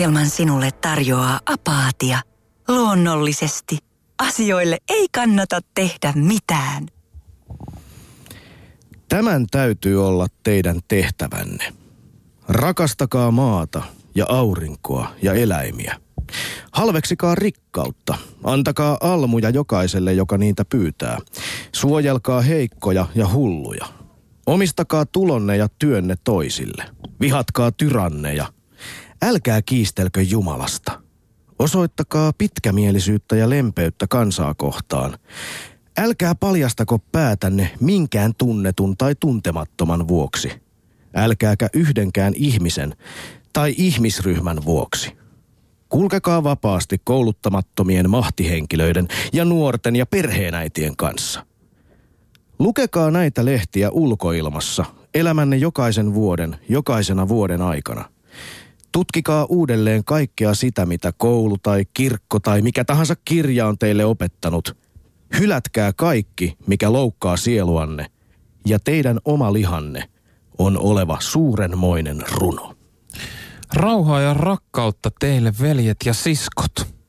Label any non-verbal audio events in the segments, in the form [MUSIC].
ohjelman sinulle tarjoaa Apaatia. Luonnollisesti. Asioille ei kannata tehdä mitään. Tämän täytyy olla teidän tehtävänne. Rakastakaa maata ja aurinkoa ja eläimiä. Halveksikaa rikkautta. Antakaa almuja jokaiselle, joka niitä pyytää. Suojelkaa heikkoja ja hulluja. Omistakaa tulonne ja työnne toisille. Vihatkaa tyranneja. Älkää kiistelkö Jumalasta. Osoittakaa pitkämielisyyttä ja lempeyttä kansaa kohtaan. Älkää paljastako päätänne minkään tunnetun tai tuntemattoman vuoksi. Älkääkä yhdenkään ihmisen tai ihmisryhmän vuoksi. Kulkekaa vapaasti kouluttamattomien mahtihenkilöiden ja nuorten ja perheenäitien kanssa. Lukekaa näitä lehtiä ulkoilmassa elämänne jokaisen vuoden, jokaisena vuoden aikana. Tutkikaa uudelleen kaikkea sitä, mitä koulu tai kirkko tai mikä tahansa kirja on teille opettanut. Hylätkää kaikki, mikä loukkaa sieluanne, ja teidän oma lihanne on oleva suurenmoinen runo. Rauhaa ja rakkautta teille, veljet ja siskot.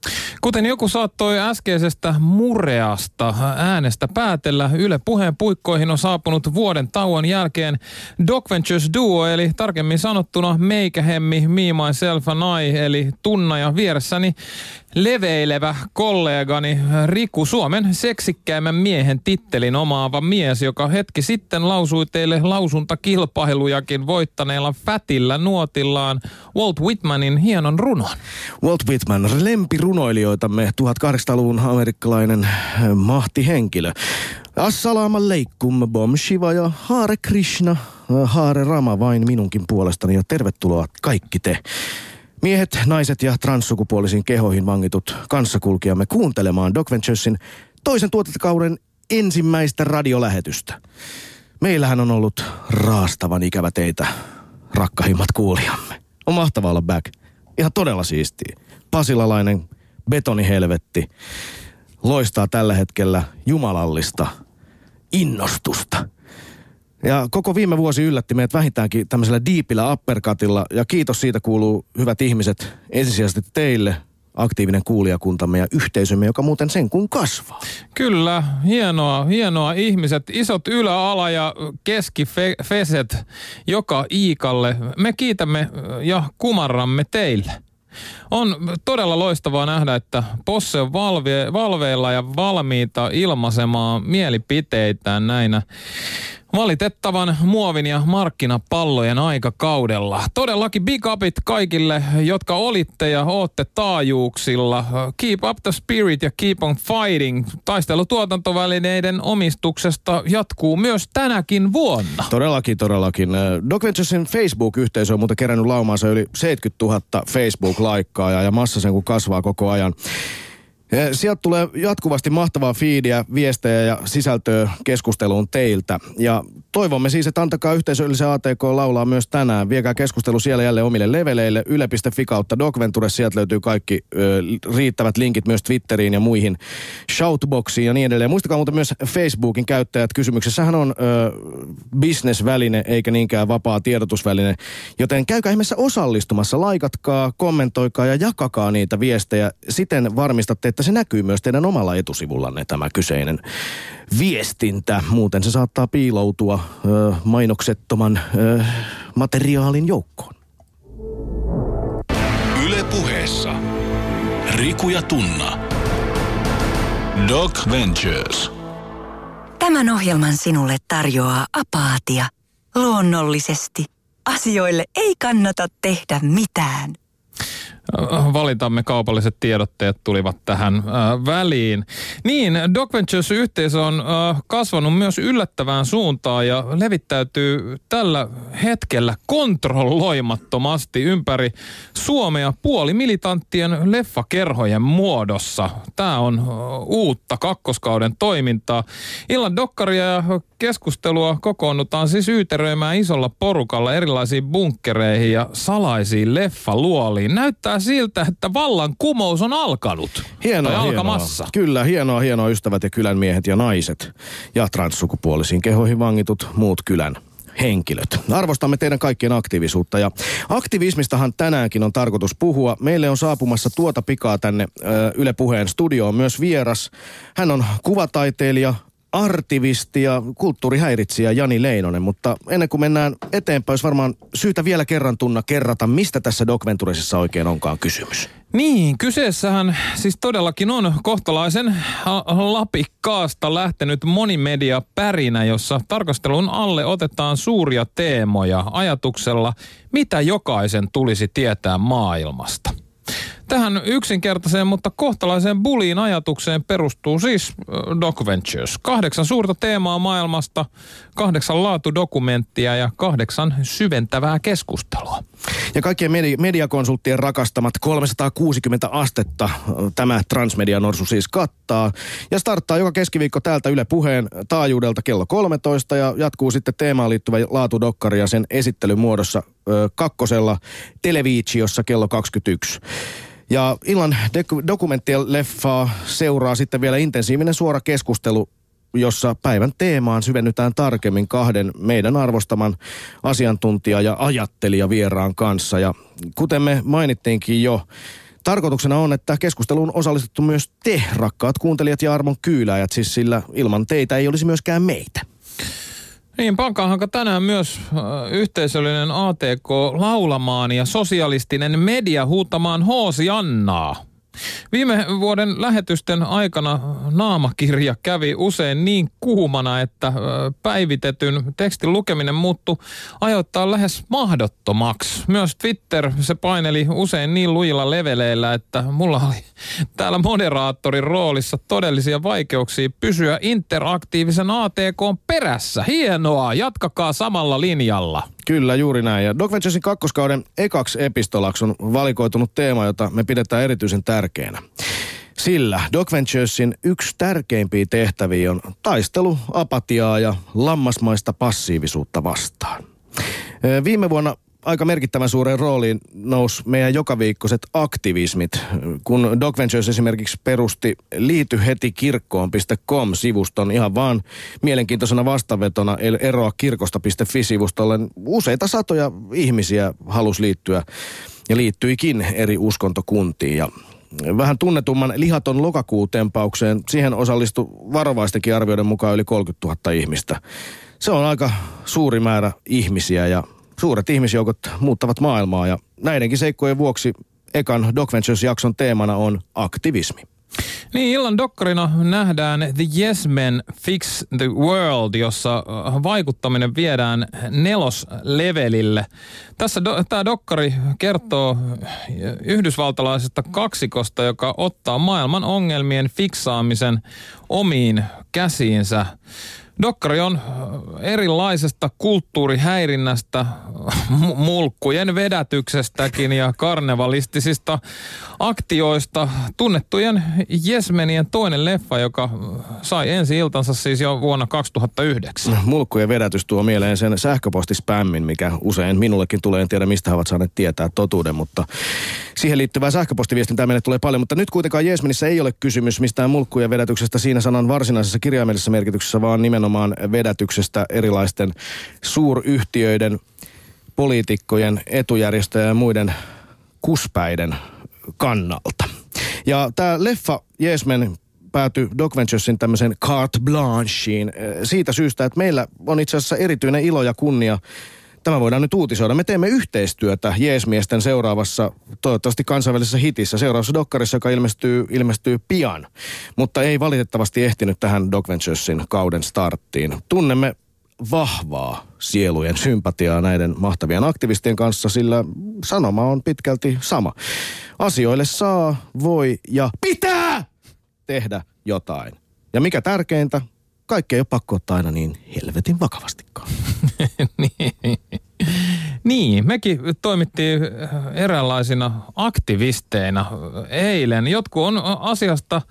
Kuten joku saattoi äskeisestä mureasta äänestä päätellä, Yle puheen puikkoihin on saapunut vuoden tauon jälkeen Doc Ventures Duo, eli tarkemmin sanottuna Meikähemmi, Me, Myself and I, eli Tunna ja vieressäni leveilevä kollegani Riku Suomen seksikkäimmän miehen tittelin omaava mies, joka hetki sitten lausui teille lausuntakilpailujakin voittaneella fätillä nuotillaan Walt Whitmanin hienon runon. Walt Whitman, lempirunoilijoitamme 1800-luvun amerikkalainen äh, mahtihenkilö. Assalamu alaikum, Bom Shiva ja Hare Krishna, äh, Hare Rama vain minunkin puolestani ja tervetuloa kaikki te. Miehet, naiset ja transsukupuolisiin kehoihin vangitut kanssakulkijamme kuuntelemaan Doc Venturesin toisen tuotantokauden ensimmäistä radiolähetystä. Meillähän on ollut raastavan ikävä teitä, rakkahimmat kuulijamme. On mahtava olla back. Ihan todella siistiä. Pasilalainen betonihelvetti loistaa tällä hetkellä jumalallista innostusta. Ja koko viime vuosi yllätti meidät vähintäänkin tämmöisellä diipillä uppercutilla. Ja kiitos siitä kuuluu, hyvät ihmiset, ensisijaisesti teille, aktiivinen kuulijakuntamme ja yhteisömme, joka muuten sen kun kasvaa. Kyllä, hienoa, hienoa ihmiset, isot ylä-ala ja keskifeset joka iikalle. Me kiitämme ja kumarramme teille. On todella loistavaa nähdä, että Posse on valve, valveilla ja valmiita ilmaisemaan mielipiteitään näinä valitettavan muovin ja markkinapallojen aikakaudella. Todellakin big upit kaikille, jotka olitte ja ootte taajuuksilla. Keep up the spirit ja keep on fighting. Taistelu tuotantovälineiden omistuksesta jatkuu myös tänäkin vuonna. Todellakin, todellakin. Doc Venturesin Facebook-yhteisö on muuten kerännyt laumaansa yli 70 000 Facebook-laikkaa ja massa sen kun kasvaa koko ajan. Sieltä tulee jatkuvasti mahtavaa fiidiä, viestejä ja sisältöä keskusteluun teiltä. Ja toivomme siis, että antakaa yhteisöllisen ATK laulaa myös tänään. Viekää keskustelu siellä jälleen omille leveleille. Yle.fi kautta Docventure. Sieltä löytyy kaikki ö, riittävät linkit myös Twitteriin ja muihin shoutboxiin ja niin edelleen. Muistakaa muuten myös Facebookin käyttäjät. Kysymyksessähän on ö, business-väline eikä niinkään vapaa tiedotusväline. Joten käykää ihmeessä osallistumassa. Laikatkaa, kommentoikaa ja jakakaa niitä viestejä. Siten varmistatte, että että se näkyy myös teidän omalla etusivullanne tämä kyseinen viestintä. Muuten se saattaa piiloutua ö, mainoksettoman ö, materiaalin joukkoon. Yle puheessa. Riku ja Tunna. Doc Ventures. Tämän ohjelman sinulle tarjoaa Apaatia. Luonnollisesti. Asioille ei kannata tehdä mitään valitamme kaupalliset tiedotteet tulivat tähän äh, väliin. Niin, Doc Ventures-yhteisö on äh, kasvanut myös yllättävään suuntaan ja levittäytyy tällä hetkellä kontrolloimattomasti ympäri Suomea puolimilitanttien leffakerhojen muodossa. Tämä on äh, uutta kakkoskauden toimintaa. Illan dokkaria ja keskustelua kokoonnutaan siis yyteröimään isolla porukalla erilaisiin bunkkereihin ja salaisiin leffaluoliin. Näyttää siltä, että vallankumous on alkanut. Hienoa, tai hienoa. alkamassa. Kyllä, hienoa, hienoa ystävät ja kylän miehet ja naiset. Ja transsukupuolisiin kehoihin vangitut muut kylän henkilöt. Arvostamme teidän kaikkien aktiivisuutta ja aktivismistahan tänäänkin on tarkoitus puhua. Meille on saapumassa tuota pikaa tänne ö, Yle Puheen studioon myös vieras. Hän on kuvataiteilija, artivisti ja kulttuurihäiritsijä Jani Leinonen, mutta ennen kuin mennään eteenpäin, olisi varmaan syytä vielä kerran tunna kerrata, mistä tässä Docventuresissa oikein onkaan kysymys. Niin, kyseessähän siis todellakin on kohtalaisen lapikkaasta lähtenyt monimedia pärinä, jossa tarkastelun alle otetaan suuria teemoja ajatuksella, mitä jokaisen tulisi tietää maailmasta. Tähän yksinkertaiseen, mutta kohtalaiseen buliin ajatukseen perustuu siis Doc Ventures. Kahdeksan suurta teemaa maailmasta, kahdeksan laatudokumenttia ja kahdeksan syventävää keskustelua. Ja kaikkien medi- mediakonsulttien rakastamat 360 astetta tämä Transmedia Norsu siis kattaa. Ja starttaa joka keskiviikko täältä Yle Puheen taajuudelta kello 13 ja jatkuu sitten teemaan liittyvä laatudokkari ja sen esittelyn muodossa ö, kakkosella Televisiossa kello 21. Ja illan dek- dokumenttien leffaa seuraa sitten vielä intensiivinen suora keskustelu jossa päivän teemaan syvennytään tarkemmin kahden meidän arvostaman asiantuntija ja ajattelija vieraan kanssa. Ja kuten me mainittiinkin jo, tarkoituksena on, että keskusteluun osallistuttu myös te, rakkaat kuuntelijat ja armon kyyläjät, siis sillä ilman teitä ei olisi myöskään meitä. Niin, pankaahanko tänään myös äh, yhteisöllinen ATK laulamaan ja sosialistinen media huutamaan Hoosi Annaa. Viime vuoden lähetysten aikana naamakirja kävi usein niin kuumana, että päivitetyn tekstin lukeminen muuttui ajoittaa lähes mahdottomaksi. Myös Twitter se paineli usein niin lujilla leveleillä, että mulla oli täällä moderaattorin roolissa todellisia vaikeuksia pysyä interaktiivisen ATK perässä. Hienoa, jatkakaa samalla linjalla. Kyllä, juuri näin. Ja Doc Venturesin kakkoskauden ekaksi epistolaksi on valikoitunut teema, jota me pidetään erityisen tärkeänä. Sillä Doc Venturesin yksi tärkeimpiä tehtäviä on taistelu apatiaa ja lammasmaista passiivisuutta vastaan. Viime vuonna aika merkittävän suureen rooliin nousi meidän jokaviikkoiset aktivismit, kun Doc Ventures esimerkiksi perusti liity heti kirkkoon.com-sivuston ihan vaan mielenkiintoisena vastavetona eroa kirkosta.fi-sivustolle. Useita satoja ihmisiä halusi liittyä ja liittyikin eri uskontokuntiin ja vähän tunnetumman lihaton lokakuutempaukseen, siihen osallistui varovaistenkin arvioiden mukaan yli 30 000 ihmistä. Se on aika suuri määrä ihmisiä ja suuret ihmisjoukot muuttavat maailmaa ja näidenkin seikkojen vuoksi ekan Doc Ventures-jakson teemana on aktivismi. Niin, illan dokkarina nähdään The Yes Men Fix the World, jossa äh, vaikuttaminen viedään neloslevelille. Tässä do, tämä dokkari kertoo yhdysvaltalaisesta kaksikosta, joka ottaa maailman ongelmien fiksaamisen omiin käsiinsä. Dokkari on äh, erilaisesta kulttuurihäirinnästä, [LAUGHS] mulkkujen vedätyksestäkin ja karnevalistisista aktioista tunnettujen Jesmenien toinen leffa, joka sai ensi iltansa siis jo vuonna 2009. Mulkkujen vedätys tuo mieleen sen sähköpostispämmin, mikä usein minullekin tulee. En tiedä, mistä he ovat saaneet tietää totuuden, mutta siihen liittyvää sähköpostiviestintää meille tulee paljon. Mutta nyt kuitenkaan Jesmenissä ei ole kysymys mistään mulkkujen vedätyksestä siinä sanan varsinaisessa kirjaimellisessä merkityksessä, vaan nimenomaan vedätyksestä erilaisten suuryhtiöiden, poliitikkojen, etujärjestöjen ja muiden kuspäiden kannalta. Ja tämä leffa Jesmen päätyi Doc Venturesin tämmöisen carte blanchiin siitä syystä, että meillä on itse asiassa erityinen ilo ja kunnia Tämä voidaan nyt uutisoida. Me teemme yhteistyötä Jeesmiesten seuraavassa, toivottavasti kansainvälisessä hitissä, seuraavassa dokkarissa, joka ilmestyy, ilmestyy pian. Mutta ei valitettavasti ehtinyt tähän Doc Venturesin kauden starttiin. Tunnemme vahvaa sielujen sympatiaa näiden mahtavien aktivistien kanssa, sillä sanoma on pitkälti sama. Asioille saa, voi ja pitää tehdä jotain. Ja mikä tärkeintä, kaikki ei ole pakko ottaa aina niin helvetin vakavastikaan. [LAUGHS] niin. Niin, mekin toimittiin eräänlaisina aktivisteina eilen. Jotkut on asiasta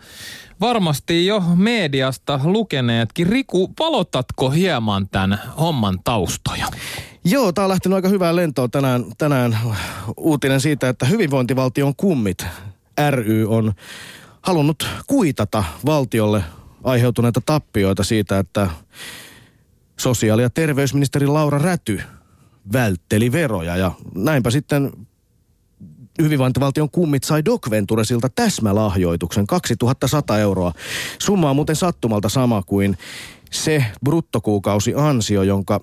varmasti jo mediasta lukeneetkin. Riku, valotatko hieman tämän homman taustoja? Joo, tämä on lähtenyt aika hyvään lentoon tänään, tänään uutinen siitä, että hyvinvointivaltion kummit ry on halunnut kuitata valtiolle aiheutuneita tappioita siitä, että sosiaali- ja terveysministeri Laura Räty vältteli veroja ja näinpä sitten hyvinvointivaltion kummit sai Doc Venturesilta täsmälahjoituksen 2100 euroa. Summa on muuten sattumalta sama kuin se bruttokuukausi ansio, jonka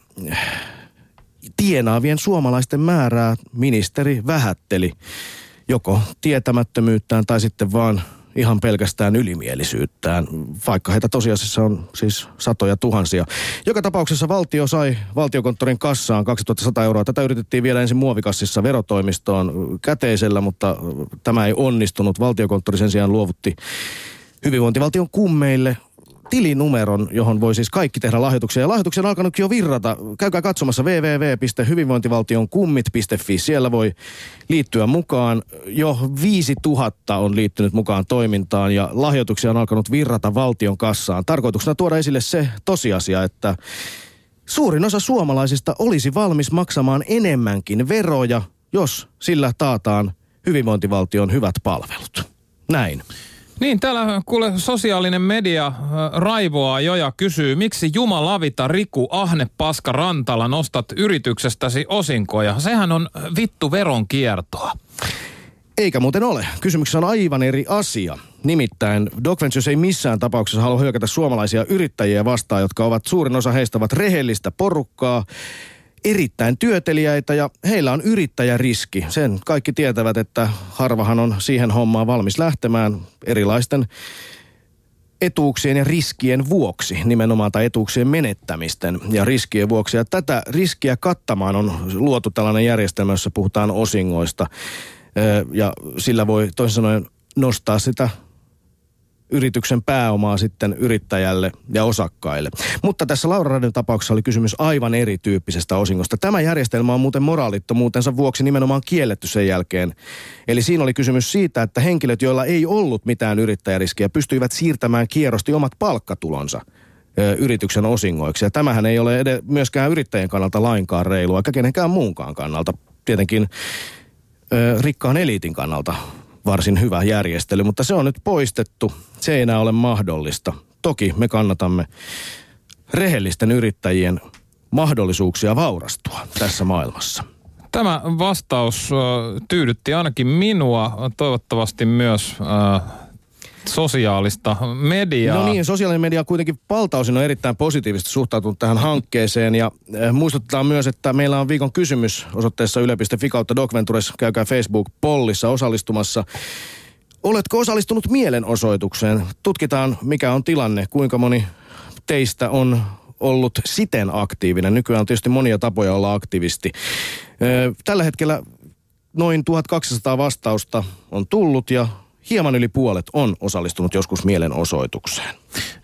tienaavien suomalaisten määrää ministeri vähätteli joko tietämättömyyttään tai sitten vaan ihan pelkästään ylimielisyyttään, vaikka heitä tosiasiassa on siis satoja tuhansia. Joka tapauksessa valtio sai valtiokonttorin kassaan 2100 euroa. Tätä yritettiin vielä ensin muovikassissa verotoimistoon käteisellä, mutta tämä ei onnistunut. Valtiokonttori sen sijaan luovutti hyvinvointivaltion kummeille tilinumeron, johon voi siis kaikki tehdä lahjoituksia. Ja lahjoituksia on alkanut jo virrata. Käykää katsomassa www.hyvinvointivaltionkummit.fi. Siellä voi liittyä mukaan. Jo 5000 on liittynyt mukaan toimintaan ja lahjoituksia on alkanut virrata valtion kassaan. Tarkoituksena tuoda esille se tosiasia, että suurin osa suomalaisista olisi valmis maksamaan enemmänkin veroja, jos sillä taataan hyvinvointivaltion hyvät palvelut. Näin. Niin, täällä kuule sosiaalinen media äh, raivoaa jo ja kysyy, miksi jumalavita Riku Ahne Paska Rantala nostat yrityksestäsi osinkoja? Sehän on vittu veronkiertoa. Eikä muuten ole. Kysymyksessä on aivan eri asia. Nimittäin Doc Ventures ei missään tapauksessa halua hyökätä suomalaisia yrittäjiä vastaan, jotka ovat suurin osa heistä ovat rehellistä porukkaa erittäin työteliäitä ja heillä on yrittäjäriski. Sen kaikki tietävät, että harvahan on siihen hommaan valmis lähtemään erilaisten etuuksien ja riskien vuoksi, nimenomaan tai etuuksien menettämisten ja riskien vuoksi. Ja tätä riskiä kattamaan on luotu tällainen järjestelmä, jossa puhutaan osingoista. Ja sillä voi toisin sanoen nostaa sitä yrityksen pääomaa sitten yrittäjälle ja osakkaille. Mutta tässä Laura Radin tapauksessa oli kysymys aivan erityyppisestä osingosta. Tämä järjestelmä on muuten moraalittomuutensa vuoksi nimenomaan kielletty sen jälkeen. Eli siinä oli kysymys siitä, että henkilöt, joilla ei ollut mitään yrittäjäriskiä, pystyivät siirtämään kierrosti omat palkkatulonsa yrityksen osingoiksi. Ja tämähän ei ole ed- myöskään yrittäjien kannalta lainkaan reilua, eikä kenenkään muunkaan kannalta. Tietenkin ö, rikkaan eliitin kannalta varsin hyvä järjestely, mutta se on nyt poistettu. Se ei enää ole mahdollista. Toki me kannatamme rehellisten yrittäjien mahdollisuuksia vaurastua tässä maailmassa. Tämä vastaus tyydytti ainakin minua, toivottavasti myös sosiaalista mediaa. No niin, sosiaalinen media kuitenkin valtaosin on erittäin positiivisesti suhtautunut tähän hankkeeseen ja äh, muistutetaan myös, että meillä on viikon kysymys osoitteessa yle.fi kautta Docventures. Käykää Facebook-pollissa osallistumassa. Oletko osallistunut mielenosoitukseen? Tutkitaan, mikä on tilanne, kuinka moni teistä on ollut siten aktiivinen. Nykyään on tietysti monia tapoja olla aktivisti. Tällä hetkellä noin 1200 vastausta on tullut ja hieman yli puolet on osallistunut joskus mielenosoitukseen.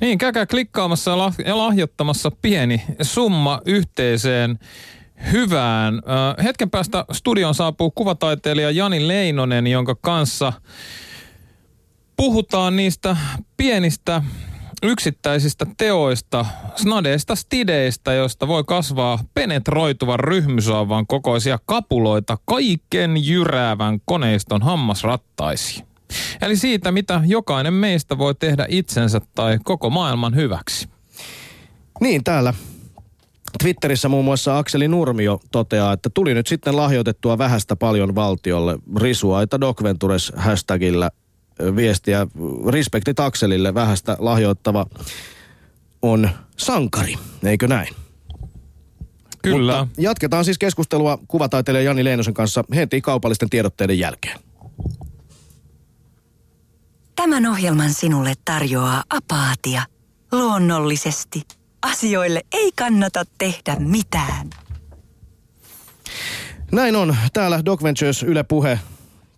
Niin, käykää klikkaamassa ja lahjoittamassa pieni summa yhteiseen hyvään. hetken päästä studion saapuu kuvataiteilija Jani Leinonen, jonka kanssa puhutaan niistä pienistä yksittäisistä teoista, snadeista stideistä, joista voi kasvaa penetroituvan ryhmysaavan kokoisia kapuloita kaiken jyräävän koneiston hammasrattaisiin. Eli siitä, mitä jokainen meistä voi tehdä itsensä tai koko maailman hyväksi. Niin, täällä Twitterissä muun muassa Akseli Nurmio toteaa, että tuli nyt sitten lahjoitettua vähästä paljon valtiolle. Risuaita Docventures hashtagillä viestiä. Respektit Akselille vähästä lahjoittava on sankari, eikö näin? Kyllä. Mutta jatketaan siis keskustelua kuvataiteilija Jani Leinosen kanssa heti kaupallisten tiedotteiden jälkeen. Tämän ohjelman sinulle tarjoaa Apaatia. Luonnollisesti. Asioille ei kannata tehdä mitään. Näin on. Täällä Doc Ventures Yle Puhe.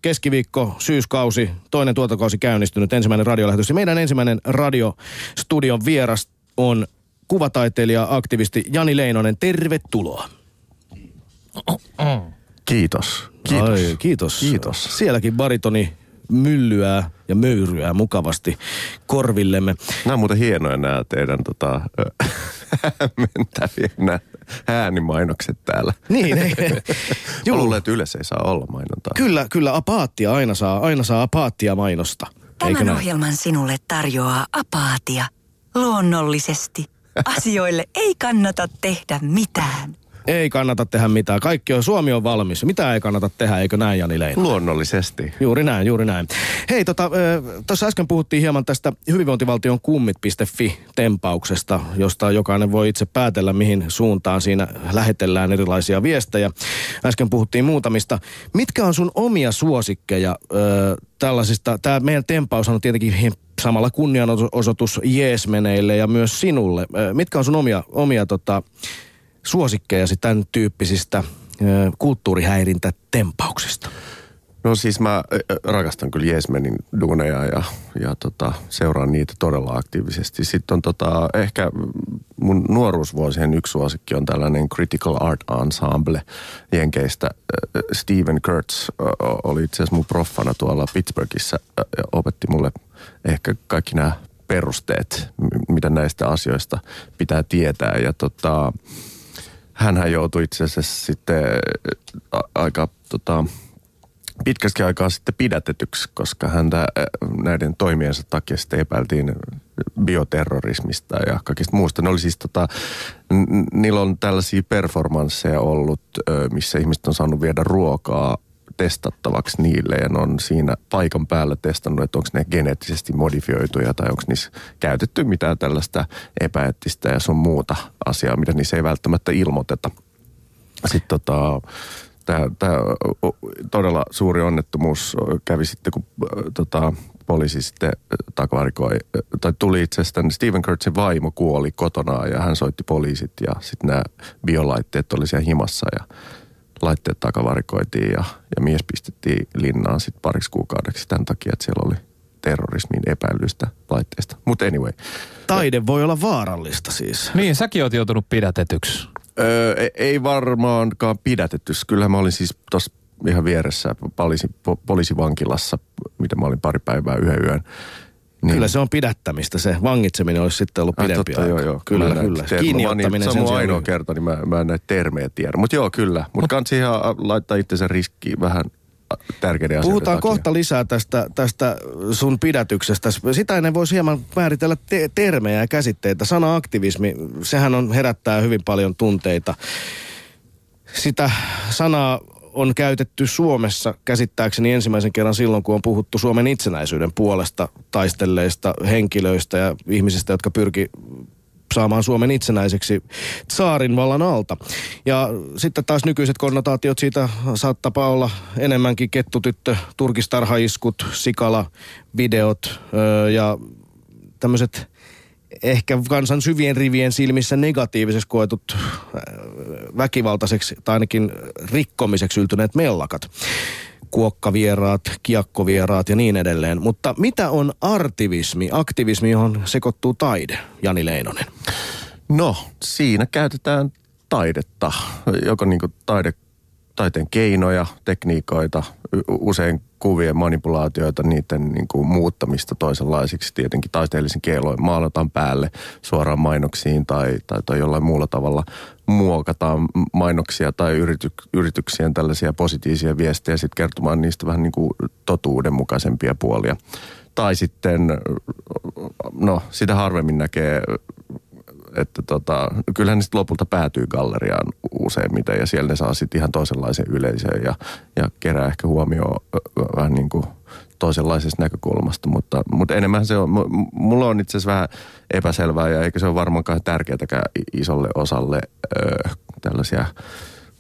Keskiviikko, syyskausi, toinen tuotokausi käynnistynyt, ensimmäinen radiolähetys. Ja meidän ensimmäinen radiostudion vieras on kuvataiteilija, aktivisti Jani Leinonen. Tervetuloa. Kiitos. Kiitos. Ai, kiitos. Kiitos. Sielläkin baritoni myllyää ja möyryää mukavasti korvillemme. Nämä on muuten hienoja nämä teidän tota, [LAUGHS] nämä äänimainokset täällä. Niin, ei. [LAUGHS] Mä luulen, että yleensä ei saa olla mainontaa. Kyllä, kyllä apaattia aina saa, aina saa apaattia mainosta. Eikö Tämän näin? ohjelman sinulle tarjoaa Apaatia. Luonnollisesti. [LAUGHS] Asioille ei kannata tehdä mitään. Ei kannata tehdä mitään. Kaikki on, Suomi on valmis. Mitä ei kannata tehdä, eikö näin Jani Leino? Luonnollisesti. Juuri näin, juuri näin. Hei, tota, tuossa äsken puhuttiin hieman tästä hyvinvointivaltion kummit.fi-tempauksesta, josta jokainen voi itse päätellä, mihin suuntaan siinä lähetellään erilaisia viestejä. Äsken puhuttiin muutamista. Mitkä on sun omia suosikkeja ö, tällaisista? Tämä meidän tempaus on tietenkin samalla kunnianosoitus jeesmeneille ja myös sinulle. Mitkä on sun omia, omia tota, suosikkejasi tämän tyyppisistä kulttuurihäirintätempauksista? No siis mä rakastan kyllä Jesmenin duuneja ja, ja tota, seuraan niitä todella aktiivisesti. Sitten on tota, ehkä mun nuoruusvuosien yksi suosikki on tällainen Critical Art Ensemble Jenkeistä. Steven Kurtz oli itse asiassa mun proffana tuolla Pittsburghissa ja opetti mulle ehkä kaikki nämä perusteet, mitä näistä asioista pitää tietää. Ja tota, hänhän joutui itse asiassa sitten aika tota, pitkästi aikaa sitten pidätetyksi, koska häntä näiden toimiensa takia sitten epäiltiin bioterrorismista ja kaikista muusta. Ne oli siis tota, n- niillä on tällaisia performansseja ollut, missä ihmiset on saanut viedä ruokaa testattavaksi niille ja ne on siinä paikan päällä testannut, että onko ne geneettisesti modifioituja tai onko niissä käytetty mitään tällaista epäeettistä ja sun muuta asiaa, mitä niissä ei välttämättä ilmoiteta. Sitten tota, tämä, todella suuri onnettomuus kävi sitten, kun tota, poliisi sitten takavarikoi, äh, tai tuli itse asiassa tänne, Stephen Kurtzin vaimo kuoli kotona ja hän soitti poliisit ja sitten nämä biolaitteet oli siellä himassa ja laitteet takavarikoitiin ja, ja mies pistettiin linnaan sitten pariksi kuukaudeksi tämän takia, että siellä oli terrorismin epäilystä laitteesta. Mutta anyway, Taide voi olla vaarallista siis. Niin, säkin oot joutunut pidätetyksi. Öö, ei varmaankaan pidätetty. Kyllä mä olin siis tuossa ihan vieressä poliisi, po, poliisivankilassa, mitä mä olin pari päivää yhden yön. Niin. Kyllä se on pidättämistä se. Vangitseminen olisi sitten ollut Ai, pidempi totta, aika. joo, joo. Kyllä, kyllä. näitä termejä. Kiinni oon niin- ottaminen Se on sen ainoa kerta, niin mä, mä en näitä termejä tiedä. Mutta joo, kyllä. Mutta kansi ihan laittaa itsensä riskiin vähän tärkeiden Puhutaan takia. kohta lisää tästä, tästä sun pidätyksestä. Sitä ennen voisi hieman määritellä te- termejä ja käsitteitä. Sana aktivismi, sehän on, herättää hyvin paljon tunteita. Sitä sanaa on käytetty Suomessa käsittääkseni ensimmäisen kerran silloin, kun on puhuttu Suomen itsenäisyyden puolesta taistelleista henkilöistä ja ihmisistä, jotka pyrki saamaan Suomen itsenäiseksi tsaarin vallan alta. Ja sitten taas nykyiset konnotaatiot siitä saattaa olla enemmänkin kettutyttö, turkistarhaiskut, sikala, videot öö, ja tämmöiset ehkä kansan syvien rivien silmissä negatiiviseksi koetut äh, väkivaltaiseksi tai ainakin rikkomiseksi yltyneet mellakat. Kuokkavieraat, kiekkovieraat ja niin edelleen. Mutta mitä on artivismi, aktivismi, johon sekoittuu taide, Jani Leinonen? No, siinä käytetään taidetta, joko niin taide, taiteen keinoja, tekniikoita, usein kuvien manipulaatioita, niiden niin kuin muuttamista toisenlaisiksi tietenkin taiteellisin keinoin maalataan päälle suoraan mainoksiin tai, tai, tai jollain muulla tavalla muokataan mainoksia tai yrity, yrityksien tällaisia positiivisia viestejä sitten kertomaan niistä vähän niin kuin totuudenmukaisempia puolia. Tai sitten, no sitä harvemmin näkee että tota, kyllähän ne lopulta päätyy galleriaan useimmiten ja siellä ne saa sitten ihan toisenlaisen yleisön ja, ja kerää ehkä huomioon vähän niin kuin toisenlaisesta näkökulmasta, mutta, mutta enemmän se on, mulla on itse asiassa vähän epäselvää ja eikä se ole varmaankaan tärkeätäkään isolle osalle ö, tällaisia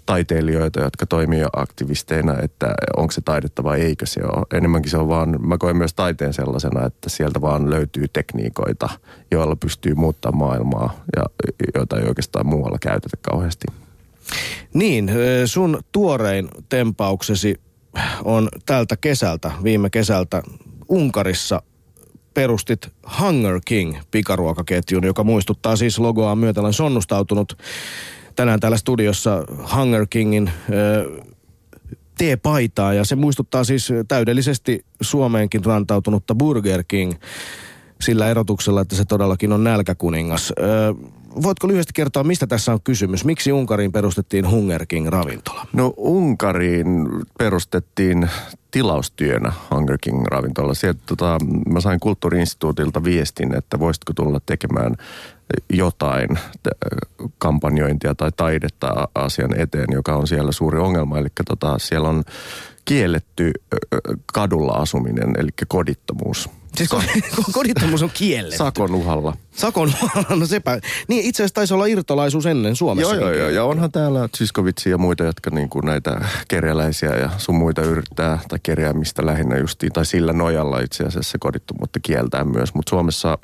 taiteilijoita, jotka toimii jo aktivisteina, että onko se taidetta vai eikö se ole. Enemmänkin se on vaan, mä koen myös taiteen sellaisena, että sieltä vaan löytyy tekniikoita, joilla pystyy muuttamaan maailmaa ja joita ei oikeastaan muualla käytetä kauheasti. Niin, sun tuorein tempauksesi on tältä kesältä, viime kesältä Unkarissa perustit Hunger King pikaruokaketjun, joka muistuttaa siis logoa myötällä sonnustautunut tänään täällä studiossa Hunger Kingin ö, teepaitaa ja se muistuttaa siis täydellisesti Suomeenkin rantautunutta Burger King sillä erotuksella, että se todellakin on nälkäkuningas. Voitko lyhyesti kertoa, mistä tässä on kysymys? Miksi Unkariin perustettiin Hunger King-ravintola? No Unkariin perustettiin tilaustyönä Hunger King-ravintola. Sieltä tota, mä sain kulttuuriinstituutilta viestin, että voisitko tulla tekemään jotain kampanjointia tai taidetta asian eteen, joka on siellä suuri ongelma. Eli tota, siellä on kielletty kadulla asuminen, eli kodittomuus. Siis [LAUGHS] kodittomuus on kielletty. Sakon uhalla. Sakon uhalla, no sepä. Niin itse asiassa taisi olla irtolaisuus ennen Suomessa. Joo, joo, joo. Ja onhan täällä Siskovitsi ja muita, jotka niin kuin näitä kerjäläisiä ja sun muita yrittää, tai kerjäämistä lähinnä justiin, tai sillä nojalla itse asiassa kodittomuutta kieltää myös. Mutta Suomessa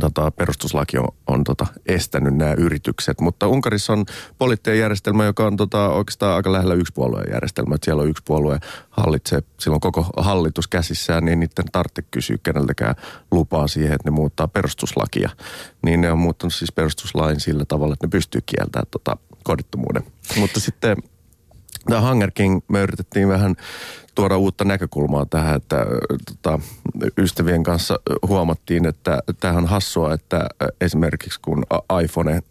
tota, perustuslaki on, on tota, estänyt nämä yritykset. Mutta Unkarissa on poliittinen järjestelmä, joka on tota, oikeastaan aika lähellä yksipuolueen järjestelmä. Että siellä on yksi puolue hallitsee, silloin koko hallitus käsissään, niin niiden tarvitse kysyä keneltäkään lupaa siihen, että ne muuttaa perustuslakia. Niin ne on muuttanut siis perustuslain sillä tavalla, että ne pystyy kieltämään tota, kodittomuuden. Mutta sitten tämä Hunger King me yritettiin vähän tuoda uutta näkökulmaa tähän, että tota, ystävien kanssa huomattiin, että tämähän on hassua, että esimerkiksi kun iPhone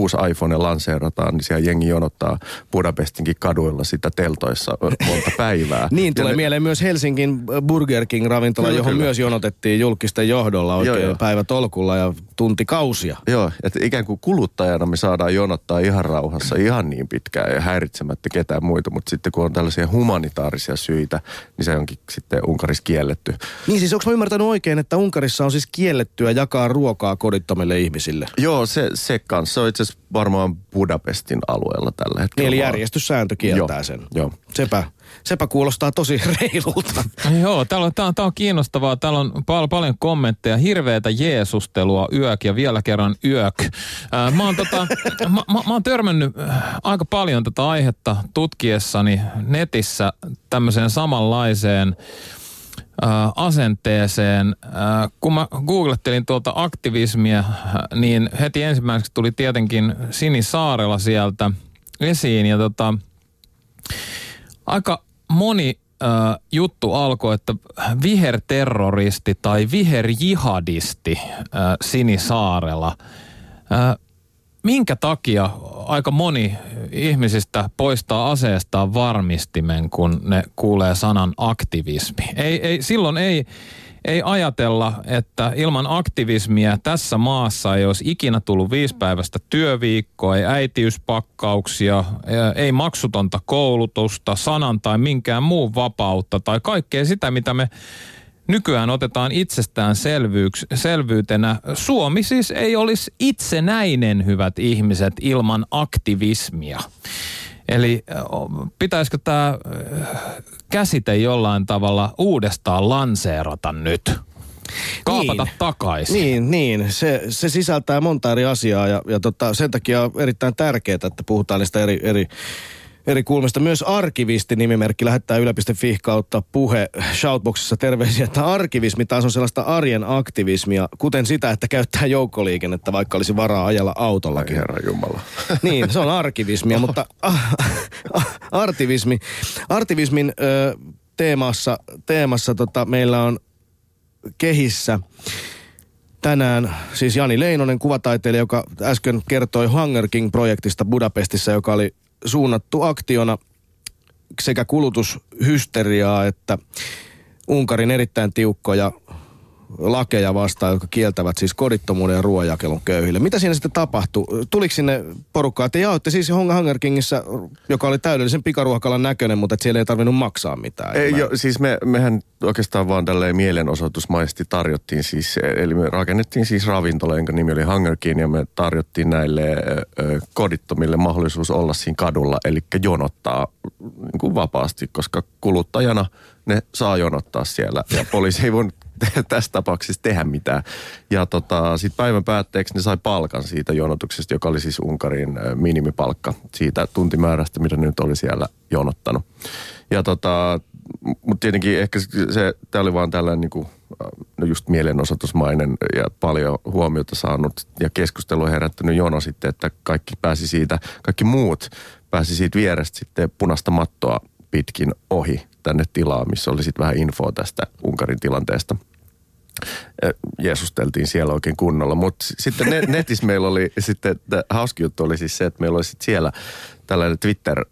uusi iPhone lanseerataan, niin siellä jengi jonottaa Budapestinkin kaduilla sitä teltoissa monta päivää. [LAUGHS] niin, tulee ne... mieleen myös Helsingin Burger King-ravintola, kyllä, johon kyllä. myös jonotettiin julkisten johdolla oikein joo, päivä tolkulla ja tuntikausia. Joo, että ikään kuin kuluttajana me saadaan jonottaa ihan rauhassa ihan niin pitkään ja häiritsemättä ketään muita, mutta sitten kun on tällaisia humanitaarisia syitä, niin se onkin sitten Unkarissa kielletty. Niin siis onko mä ymmärtänyt oikein, että Unkarissa on siis kiellettyä jakaa ruokaa kodittomille ihmisille? Joo, se, se kans se on itse asiassa varmaan Budapestin alueella tällä hetkellä. Eli järjestyssääntö kieltää joo, sen. Joo. Sepä, sepä kuulostaa tosi [LAUGHS] reilulta. joo, täällä on, tää, on, tää on kiinnostavaa. Täällä on pal- paljon kommentteja. Hirveätä jeesustelua yök ja vielä kerran yök. Äh, mä, oon tota, [LAUGHS] mä, mä, mä oon törmännyt aika paljon tätä aihetta tutkiessani netissä tämmöiseen samanlaiseen äh, asenteeseen. Kun mä googlettelin tuolta aktivismia, niin heti ensimmäiseksi tuli tietenkin Sini Saarela sieltä esiin. Ja tota, aika moni äh, juttu alkoi, että viherterroristi tai viherjihadisti äh, Sini Saarela. Äh, minkä takia aika moni ihmisistä poistaa aseestaan varmistimen, kun ne kuulee sanan aktivismi? Ei, ei, silloin ei, ei ajatella, että ilman aktivismia tässä maassa ei olisi ikinä tullut viisipäiväistä työviikkoa, ei äitiyspakkauksia, ei maksutonta koulutusta, sanan tai minkään muun vapautta tai kaikkea sitä, mitä me nykyään otetaan itsestään selvyytenä. Suomi siis ei olisi itsenäinen, hyvät ihmiset, ilman aktivismia. Eli pitäisikö tämä käsite jollain tavalla uudestaan lanseerata nyt? Kaapata niin, takaisin. Niin, niin. Se, se sisältää monta eri asiaa ja, ja tota, sen takia on erittäin tärkeää, että puhutaan niistä eri, eri eri kulmista. Myös arkivisti nimimerkki lähettää yle.fi kautta puhe shoutboxissa terveisiä, että arkivismi taas on sellaista arjen aktivismia, kuten sitä, että käyttää joukkoliikennettä, vaikka olisi varaa ajalla autollakin. Herra Jumala. [LAUGHS] Niin, se on arkivismia, mutta ah, ah, artivismi, artivismin ö, teemassa, teemassa tota, meillä on kehissä tänään siis Jani Leinonen, kuvataiteilija, joka äsken kertoi Hunger King-projektista Budapestissa, joka oli suunnattu aktiona sekä kulutushysteriaa että Unkarin erittäin tiukkoja lakeja vastaan, jotka kieltävät siis kodittomuuden ja ruoanjakelun köyhille. Mitä siinä sitten tapahtui? Tuliko sinne porukkaa? Te jaoitte siis Hunger Kingissä, joka oli täydellisen pikaruokalan näköinen, mutta että siellä ei tarvinnut maksaa mitään. Ei, jo, siis me, mehän oikeastaan vaan tälleen mielenosoitusmaisesti tarjottiin siis, eli me rakennettiin siis ravintola, jonka nimi oli Hunger King, ja me tarjottiin näille ö, kodittomille mahdollisuus olla siinä kadulla, eli jonottaa niin kuin vapaasti, koska kuluttajana ne saa jonottaa siellä, ja poliisi ei voinut tässä tapauksessa tehdä mitään. Ja tota, sitten päivän päätteeksi ne sai palkan siitä jonotuksesta, joka oli siis Unkarin minimipalkka siitä tuntimäärästä, mitä ne nyt oli siellä jonottanut. Ja tota, Mutta tietenkin ehkä se, tämä oli vaan tällainen niin kuin, no just mielenosoitusmainen ja paljon huomiota saanut ja keskustelua herättänyt jono sitten, että kaikki pääsi siitä, kaikki muut pääsi siitä vierestä sitten punaista mattoa pitkin ohi tänne tilaan, missä oli sitten vähän infoa tästä Unkarin tilanteesta – jeesusteltiin siellä oikein kunnolla. Mutta sitten [LAUGHS] netissä meillä oli sitten, hauski juttu oli siis se, että meillä oli sitten siellä tällainen Twitter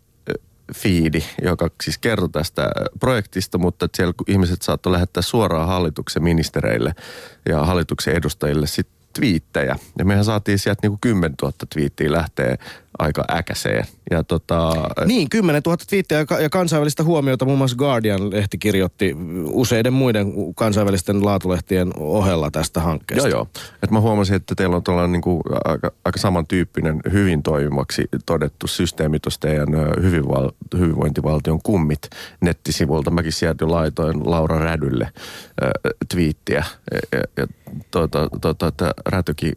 fiidi, joka siis kertoi tästä projektista, mutta siellä ihmiset saattoi lähettää suoraan hallituksen ministereille ja hallituksen edustajille sitten twiittejä. Ja mehän saatiin sieltä niinku 10 000 twiittiä lähteä aika äkäseen. Ja tota... Niin, 10 000 twiittiä ja kansainvälistä huomiota. Muun muassa Guardian-lehti kirjoitti useiden muiden kansainvälisten laatulehtien ohella tästä hankkeesta. Joo, joo. Et mä huomasin, että teillä on tällainen niin kuin aika, aika samantyyppinen hyvin toimivaksi todettu systeemi tuosta teidän hyvinval- hyvinvointivaltion kummit nettisivulta. Mäkin sieltä laitoin Laura Rädylle äh, twiittiä. Ja, ja tuota, tuota, että Rätykin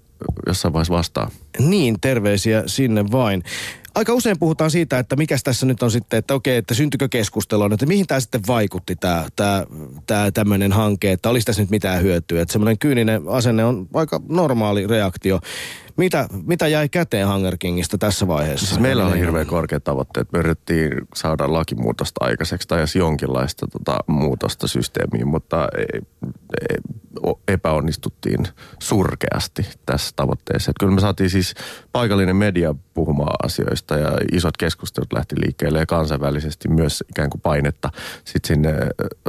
jossain vaiheessa vastaa. Niin, terveisiä sinne vain. Aika usein puhutaan siitä, että mikä tässä nyt on sitten, että okei, että syntykö keskustelua, että mihin tämä sitten vaikutti tämä, tämä, tämä tämmöinen hanke, että olisi tässä nyt mitään hyötyä. Että semmoinen kyyninen asenne on aika normaali reaktio. Mitä, mitä jäi käteen Hunger Kingistä tässä vaiheessa? Siis meillä oli hirveän korkeat tavoitteet. Me yritettiin saada lakimuutosta aikaiseksi tai jos jonkinlaista tota, muutosta systeemiin, mutta ei, ei, epäonnistuttiin surkeasti tässä tavoitteessa. Että kyllä me saatiin siis paikallinen media puhumaan asioista ja isot keskustelut lähti liikkeelle ja kansainvälisesti myös ikään kuin painetta sitten sinne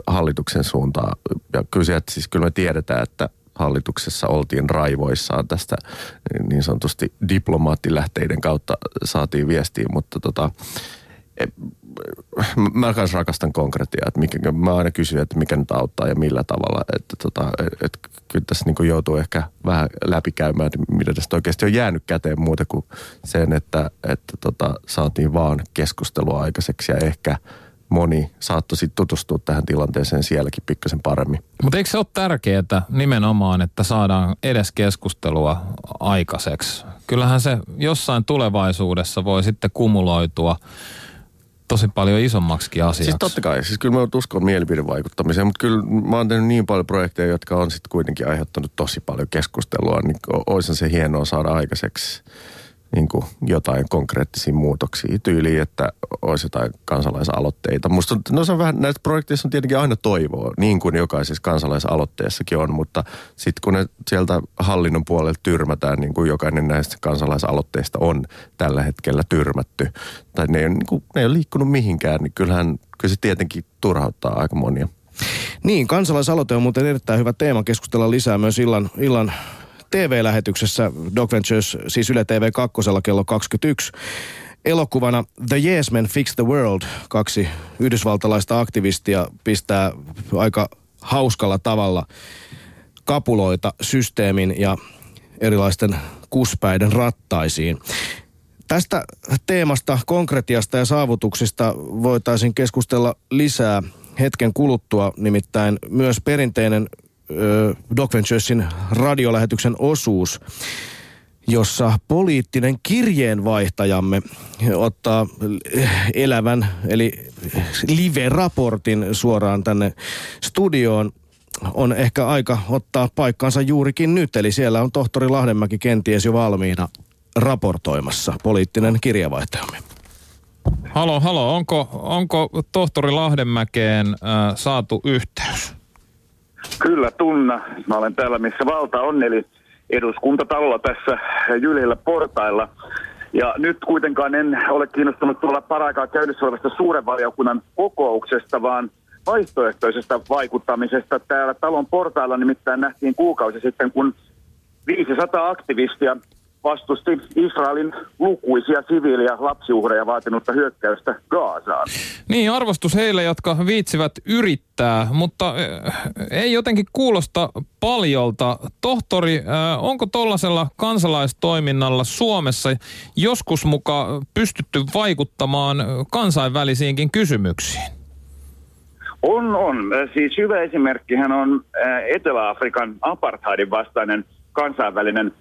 hallituksen suuntaan. Ja kyllä, sieltä, siis kyllä me tiedetään, että hallituksessa oltiin raivoissaan tästä niin sanotusti diplomaattilähteiden kautta saatiin viestiä, mutta tota, e, mä myös rakastan konkretiaa, että mikä, mä aina kysyn, että mikä nyt auttaa ja millä tavalla, että tota, et, et, kyllä tässä niin joutuu ehkä vähän läpikäymään, että mitä tästä oikeasti on jäänyt käteen muuta kuin sen, että, että tota, saatiin vaan keskustelua aikaiseksi ja ehkä – moni saattoi sitten tutustua tähän tilanteeseen sielläkin pikkasen paremmin. Mutta eikö se ole tärkeää nimenomaan, että saadaan edes keskustelua aikaiseksi? Kyllähän se jossain tulevaisuudessa voi sitten kumuloitua tosi paljon isommaksikin asiaksi. Siis totta kai, siis kyllä mä uskon mielipidevaikuttamiseen, mutta kyllä mä oon tehnyt niin paljon projekteja, jotka on sitten kuitenkin aiheuttanut tosi paljon keskustelua, niin olisi se hienoa saada aikaiseksi niin kuin jotain konkreettisia muutoksia tyyliin, että olisi jotain kansalaisaloitteita. Musta no se on vähän, näissä projekteissa on tietenkin aina toivoa, niin kuin jokaisessa kansalaisaloitteessakin on, mutta sitten kun ne sieltä hallinnon puolelta tyrmätään, niin kuin jokainen näistä kansalaisaloitteista on tällä hetkellä tyrmätty, tai ne ei, niin kuin, ne ei ole liikkunut mihinkään, niin kyllähän kyllä se tietenkin turhauttaa aika monia. Niin, kansalaisaloite on muuten erittäin hyvä teema keskustella lisää myös illan, illan TV-lähetyksessä Dog Ventures, siis Yle TV 2 kello 21. Elokuvana The Yes Men Fix the World, kaksi yhdysvaltalaista aktivistia pistää aika hauskalla tavalla kapuloita systeemin ja erilaisten kuspäiden rattaisiin. Tästä teemasta, konkretiasta ja saavutuksista voitaisiin keskustella lisää hetken kuluttua, nimittäin myös perinteinen Doc Venturesin radiolähetyksen osuus, jossa poliittinen kirjeenvaihtajamme ottaa elävän, eli live-raportin suoraan tänne studioon on ehkä aika ottaa paikkansa juurikin nyt. Eli siellä on tohtori Lahdenmäki kenties jo valmiina raportoimassa poliittinen kirjavaihtajamme. Halo, halo. Onko, onko tohtori Lahdenmäkeen äh, saatu yhteys? Kyllä tunna. Mä olen täällä, missä valta on, eli eduskuntatalolla tässä Jylhillä portailla. Ja nyt kuitenkaan en ole kiinnostunut tuolla paraikaa käynnissä olevasta suuren valiokunnan kokouksesta, vaan vaihtoehtoisesta vaikuttamisesta täällä talon portailla nimittäin nähtiin kuukausi sitten, kun 500 aktivistia vastusti Israelin lukuisia siviili- ja lapsiuhreja vaatinutta hyökkäystä Gaasaan. Niin, arvostus heille, jotka viitsivät yrittää, mutta äh, ei jotenkin kuulosta paljolta. Tohtori, äh, onko tuollaisella kansalaistoiminnalla Suomessa joskus muka pystytty vaikuttamaan kansainvälisiinkin kysymyksiin? On, on. Siis hyvä esimerkkihän on Etelä-Afrikan apartheidin vastainen kansainvälinen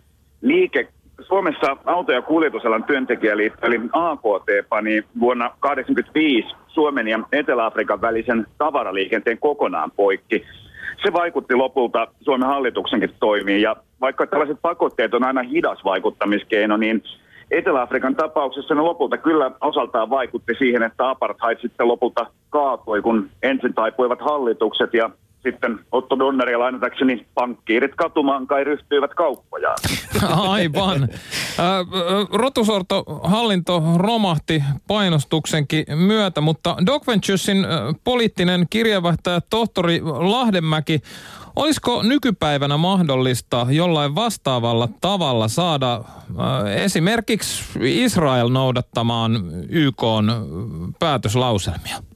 liike Suomessa auto- ja kuljetusalan työntekijäliitto eli AKT pani vuonna 1985 Suomen ja Etelä-Afrikan välisen tavaraliikenteen kokonaan poikki. Se vaikutti lopulta Suomen hallituksenkin toimiin ja vaikka tällaiset pakotteet on aina hidas vaikuttamiskeino, niin Etelä-Afrikan tapauksessa ne lopulta kyllä osaltaan vaikutti siihen, että apartheid sitten lopulta kaatui, kun ensin taipuivat hallitukset ja sitten Otto Donneria lainatakseni pankkiirit katumaan kai ryhtyivät kauppojaan. [LAUGHS] Aivan. Rotusorto hallinto romahti painostuksenkin myötä, mutta Doc Venturesin poliittinen kirjeenvaihtaja tohtori Lahdenmäki Olisiko nykypäivänä mahdollista jollain vastaavalla tavalla saada esimerkiksi Israel noudattamaan YK päätöslauselmia?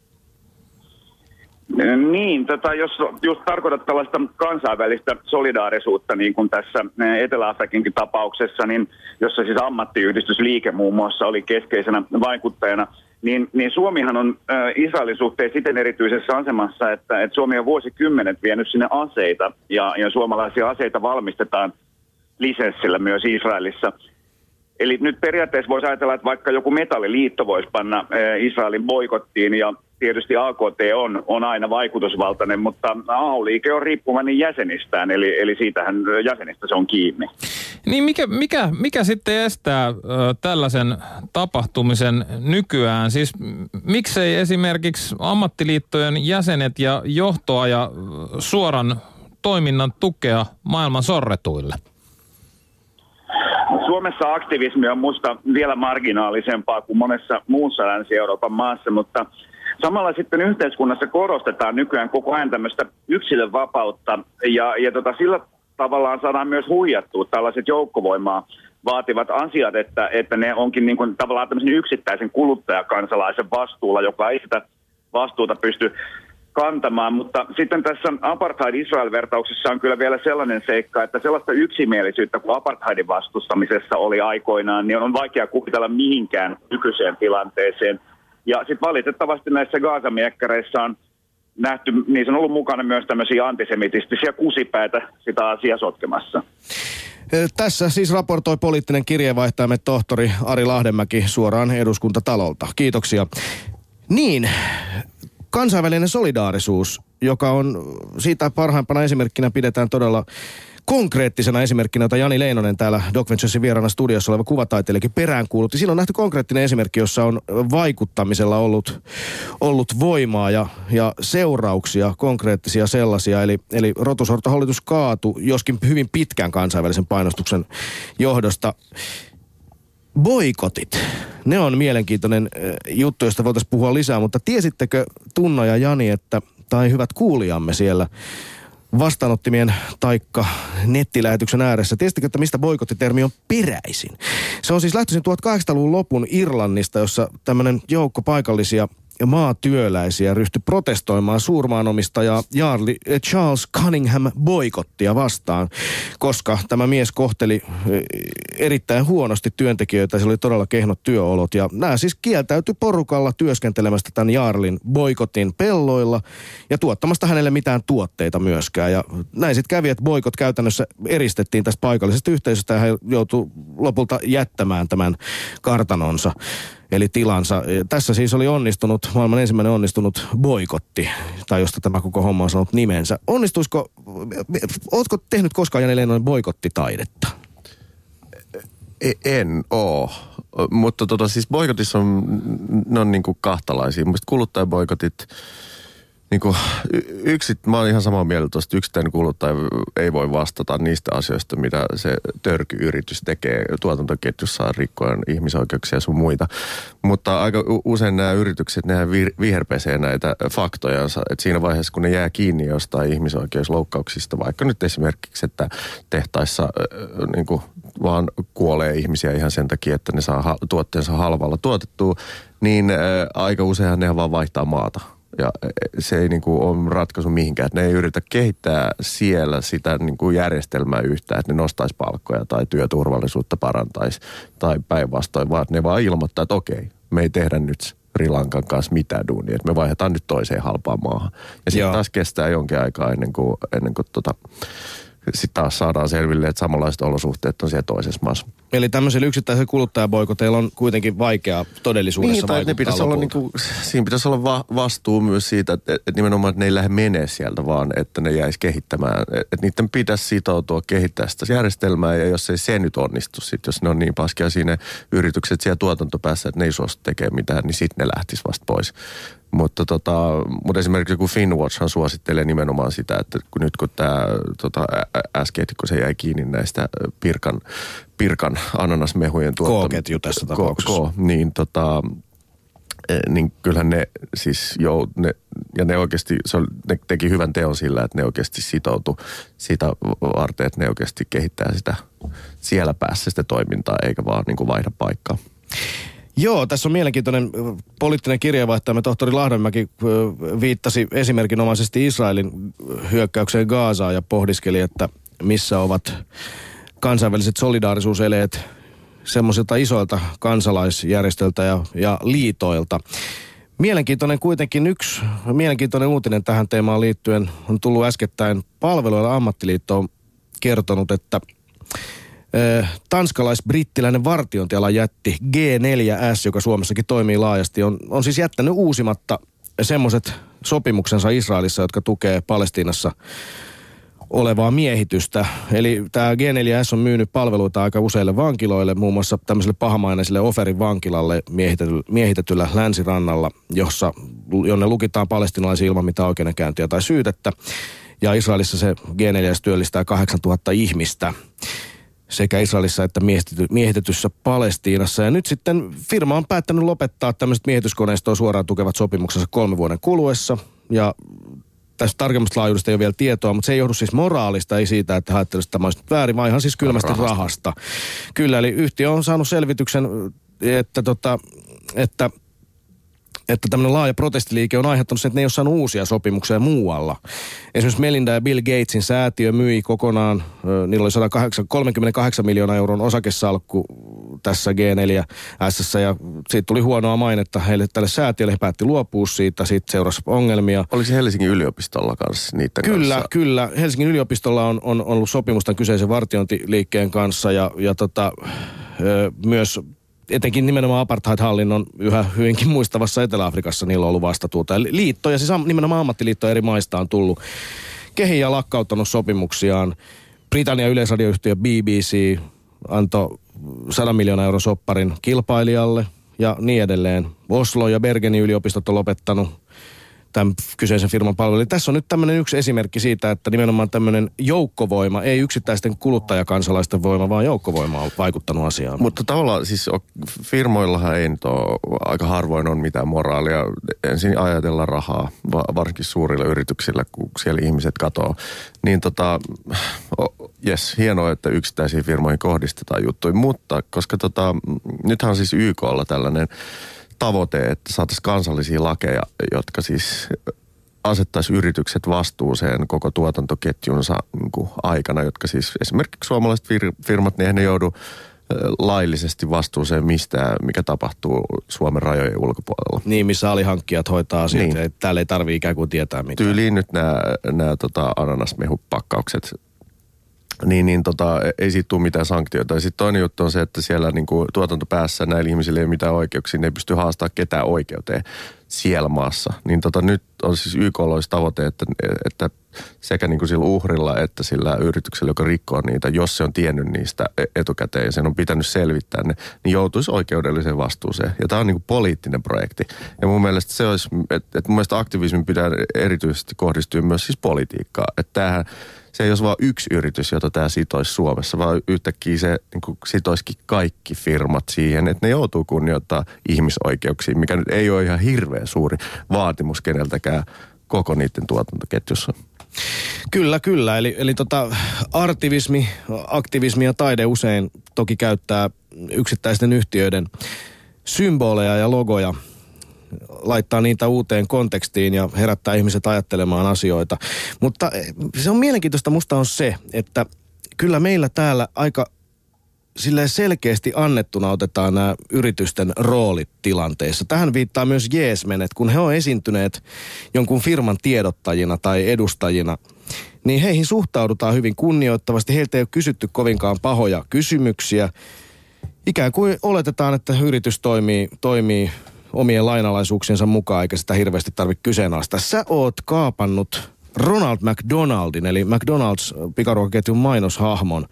Niin, tota, jos just tarkoitat tällaista kansainvälistä solidaarisuutta, niin kuin tässä Etelä-Afrikinkin tapauksessa, niin jossa siis ammattiyhdistysliike muun muassa oli keskeisenä vaikuttajana, niin, niin Suomihan on äh, Israelin suhteen siten erityisessä asemassa, että, että Suomi on vuosikymmenet vienyt sinne aseita, ja, ja suomalaisia aseita valmistetaan lisenssillä myös Israelissa. Eli nyt periaatteessa voisi ajatella, että vaikka joku metalliliitto voisi panna Israelin boikottiin ja tietysti AKT on, on aina vaikutusvaltainen, mutta AU-liike on riippuvainen jäsenistään, eli, eli siitähän jäsenistä se on kiinni. Niin mikä, mikä, mikä sitten estää ö, tällaisen tapahtumisen nykyään? Siis miksei esimerkiksi ammattiliittojen jäsenet ja johtoa ja suoran toiminnan tukea maailman sorretuille? Suomessa aktivismi on musta vielä marginaalisempaa kuin monessa muussa Länsi-Euroopan maassa, mutta Samalla sitten yhteiskunnassa korostetaan nykyään koko ajan tämmöistä yksilön vapautta ja, ja tota, sillä tavallaan saadaan myös huijattua tällaiset joukkovoimaa vaativat asiat, että, että ne onkin niin kuin tavallaan tämmöisen yksittäisen kuluttajakansalaisen vastuulla, joka ei sitä vastuuta pysty kantamaan. Mutta sitten tässä apartheid-Israel-vertauksessa on kyllä vielä sellainen seikka, että sellaista yksimielisyyttä kuin apartheidin vastustamisessa oli aikoinaan, niin on vaikea kuvitella mihinkään nykyiseen tilanteeseen – ja sitten valitettavasti näissä Gaasamiekkareissa on nähty, niin se on ollut mukana myös tämmöisiä antisemitistisiä kusipäitä sitä asiaa sotkemassa. Tässä siis raportoi poliittinen kirjeenvaihtajamme tohtori Ari Lahdenmäki suoraan eduskuntatalolta. Kiitoksia. Niin, kansainvälinen solidaarisuus, joka on siitä parhaimpana esimerkkinä pidetään todella konkreettisena esimerkkinä, jota Jani Leinonen täällä Doc Venturesin vieraana studiossa oleva kuvataiteilijakin peräänkuulutti. Silloin on nähty konkreettinen esimerkki, jossa on vaikuttamisella ollut, ollut voimaa ja, ja seurauksia, konkreettisia sellaisia. Eli, eli rotusortohallitus kaatu, joskin hyvin pitkän kansainvälisen painostuksen johdosta. Boikotit, ne on mielenkiintoinen juttu, josta voitaisiin puhua lisää, mutta tiesittekö Tunna ja Jani, että, tai hyvät kuulijamme siellä, vastaanottimien taikka nettilähetyksen ääressä. Tiesittekö, että mistä boikottitermi on peräisin? Se on siis lähtöisin 1800-luvun lopun Irlannista, jossa tämmöinen joukko paikallisia maatyöläisiä ryhtyi protestoimaan suurmaanomistaja Jarli eh, Charles Cunningham boikottia vastaan, koska tämä mies kohteli eh, erittäin huonosti työntekijöitä. Se oli todella kehnot työolot ja nämä siis kieltäytyi porukalla työskentelemästä tämän Jarlin boikotin pelloilla ja tuottamasta hänelle mitään tuotteita myöskään. Ja näin sitten kävi, että boikot käytännössä eristettiin tästä paikallisesta yhteisöstä ja hän joutui lopulta jättämään tämän kartanonsa eli tilansa. Tässä siis oli onnistunut, maailman ensimmäinen onnistunut boikotti, tai josta tämä koko homma on sanonut nimensä. Onnistuisiko, ootko tehnyt koskaan Jani Leinonen boikottitaidetta? E, en oo, mutta tota, siis boikotissa on, ne on kuin kahtalaisia. Mielestäni kuluttajaboikotit, niin kuin, yksi, mä oon ihan samaa mieltä tuosta, yksittäinen kuluttaja ei voi vastata niistä asioista, mitä se törkyyritys tekee tuotantoketjussa rikkoen ihmisoikeuksia ja sun muita. Mutta aika usein nämä yritykset, nehän viherpesee näitä faktojansa, että siinä vaiheessa, kun ne jää kiinni jostain ihmisoikeusloukkauksista, vaikka nyt esimerkiksi, että tehtaissa niin kuin, vaan kuolee ihmisiä ihan sen takia, että ne saa tuotteensa halvalla tuotettua, niin aika useinhan ne vaan vaihtaa maata ja e, se ei niin kuin ole ratkaisu mihinkään. Että ne ei yritä kehittää siellä sitä niin kuin järjestelmää yhtään, että ne nostaisi palkkoja tai työturvallisuutta parantaisi tai päinvastoin, vaan ne vaan ilmoittaa, että okei, me ei tehdä nyt Rilankan kanssa mitään duunia, että me vaihdetaan nyt toiseen halpaan maahan. Ja sitten taas kestää jonkin aikaa ennen kuin, ennen kuin tota, sitten taas saadaan selville, että samanlaiset olosuhteet on siellä toisessa maassa. Eli tämmöisellä yksittäisellä kuluttajaboikoteilla on kuitenkin vaikea todellisuudessa niin, ne pitäisi olla niinku, siinä pitäisi olla va- vastuu myös siitä, että, että nimenomaan että ne ei lähde menee sieltä, vaan että ne jäisi kehittämään. Että niiden pitäisi sitoutua kehittää sitä järjestelmää, ja jos ei se nyt onnistu, sit, jos ne on niin paskia siinä yritykset siellä tuotantopäässä, että ne ei suostu tekemään mitään, niin sitten ne lähtisi vasta pois. Mutta, tota, mutta esimerkiksi joku Finwatchhan suosittelee nimenomaan sitä, että kun nyt kun tämä tota, äsken, kun se jäi kiinni näistä Pirkan, Pirkan ananasmehujen tuottamista. K-ketju tässä tapauksessa. K, niin tota, niin kyllähän ne siis jo, ne, ja ne oikeasti, se oli, ne teki hyvän teon sillä, että ne oikeasti sitoutu sitä varten, että ne oikeasti kehittää sitä siellä päässä sitä toimintaa, eikä vaan niin kuin vaihda paikkaa. Joo, tässä on mielenkiintoinen poliittinen kirjeenvaihtajamme tohtori Lahdenmäki viittasi esimerkinomaisesti Israelin hyökkäykseen Gaazaan ja pohdiskeli, että missä ovat kansainväliset solidaarisuuseleet semmoisilta isoilta kansalaisjärjestöltä ja, ja liitoilta. Mielenkiintoinen kuitenkin yksi, mielenkiintoinen uutinen tähän teemaan liittyen on tullut äskettäin palveluilla ammattiliitto on kertonut, että tanskalais-brittiläinen vartiointialan jätti G4S, joka Suomessakin toimii laajasti, on, on siis jättänyt uusimatta semmoiset sopimuksensa Israelissa, jotka tukee Palestiinassa olevaa miehitystä. Eli tämä G4S on myynyt palveluita aika useille vankiloille, muun muassa tämmöiselle pahamaineiselle Oferin vankilalle miehitetyllä, miehitetyllä länsirannalla, jossa, jonne lukitaan palestinalaisia ilman mitään oikeudenkäyntiä tai syytettä. Ja Israelissa se G4S työllistää 8000 ihmistä sekä Israelissa että miehitety, miehitetyssä Palestiinassa. Ja nyt sitten firma on päättänyt lopettaa tämmöiset miehityskoneistoa suoraan tukevat sopimuksensa kolmen vuoden kuluessa. Ja tästä tarkemmasta laajuudesta ei ole vielä tietoa, mutta se ei johdu siis moraalista, ei siitä, että ajattelisi, että tämä olisi väärin, vaan ihan siis kylmästi rahasta. rahasta. Kyllä, eli yhtiö on saanut selvityksen, että, tota, että että tämmöinen laaja protestiliike on aiheuttanut sen, että ne ei ole saanut uusia sopimuksia muualla. Esimerkiksi Melinda ja Bill Gatesin säätiö myi kokonaan, niillä oli 138 miljoonaa euron osakesalkku tässä G4S ja siitä tuli huonoa mainetta heille tälle säätiölle. He päätti luopua siitä, siitä seurasi ongelmia. Olisi Helsingin yliopistolla kanssa niiden kyllä, kanssa? Kyllä, Helsingin yliopistolla on, on, on ollut sopimusta kyseisen vartiointiliikkeen kanssa ja, ja tota, myös etenkin nimenomaan apartheid-hallinnon yhä hyvinkin muistavassa Etelä-Afrikassa niillä on ollut vastatuuta. Liitto ja siis nimenomaan ammattiliitto eri maista on tullut kehiin ja lakkauttanut sopimuksiaan. Britannian yleisradioyhtiö BBC antoi 100 miljoonaa euron sopparin kilpailijalle ja niin edelleen. Oslo ja Bergenin yliopistot on lopettanut tämän kyseisen firman palvelu. Tässä on nyt tämmöinen yksi esimerkki siitä, että nimenomaan tämmöinen joukkovoima, ei yksittäisten kuluttajakansalaisten voima, vaan joukkovoima on vaikuttanut asiaan. Mutta tavallaan siis firmoillahan ei nyt ole, aika harvoin on mitään moraalia. Ensin ajatella rahaa, varsinkin suurille yrityksille, kun siellä ihmiset katoo. Niin tota, jes, hienoa, että yksittäisiin firmoihin kohdistetaan juttuja, mutta koska tota, nythän on siis YKlla tällainen tavoite, että saataisiin kansallisia lakeja, jotka siis asettaisi yritykset vastuuseen koko tuotantoketjunsa niin aikana, jotka siis esimerkiksi suomalaiset firmat, niin ne joudu laillisesti vastuuseen mistä, mikä tapahtuu Suomen rajojen ulkopuolella. Niin, missä alihankkijat hoitaa asiat, niin. että täällä ei tarvitse ikään kuin tietää mitään. Tyyliin nyt nämä, nämä tota, ananasmehupakkaukset niin, niin tota, ei siitä tule mitään sanktioita. Ja sitten toinen juttu on se, että siellä niin kuin tuotantopäässä näillä ihmisillä ei ole mitään oikeuksia, ne ei pysty haastamaan ketään oikeuteen siellä maassa. Niin tota, nyt on siis YK tavoite, että, että sekä niin kuin sillä uhrilla että sillä yrityksellä, joka rikkoo niitä, jos se on tiennyt niistä e-, etukäteen ja sen on pitänyt selvittää ne, niin joutuisi oikeudelliseen vastuuseen. Ja tämä on niin kuin poliittinen projekti. Ja mun mielestä se olisi, että, että mun mielestä aktivismin pitää erityisesti kohdistua myös siis politiikkaan. Että tämähän, se ei olisi vain yksi yritys, jota tämä sitoisi Suomessa, vaan yhtäkkiä se niin kuin sitoisikin kaikki firmat siihen, että ne joutuu kunnioittaa ihmisoikeuksia, mikä nyt ei ole ihan hirveän suuri vaatimus keneltäkään koko niiden tuotantoketjussa. Kyllä, kyllä. Eli, eli tota, artivismi, aktivismi ja taide usein toki käyttää yksittäisten yhtiöiden symboleja ja logoja laittaa niitä uuteen kontekstiin ja herättää ihmiset ajattelemaan asioita. Mutta eh, se on mielenkiintoista musta on se, että kyllä meillä täällä aika sille selkeästi annettuna otetaan nämä yritysten roolit tilanteessa. Tähän viittaa myös Jeesmen, että kun he on esiintyneet jonkun firman tiedottajina tai edustajina, niin heihin suhtaudutaan hyvin kunnioittavasti. Heiltä ei ole kysytty kovinkaan pahoja kysymyksiä. ikään kuin oletetaan, että yritys toimii, toimii omien lainalaisuuksiensa mukaan, eikä sitä hirveästi tarvitse kyseenalaistaa. Sä oot kaapannut Ronald McDonaldin, eli McDonald's pikaruokaketjun mainoshahmon.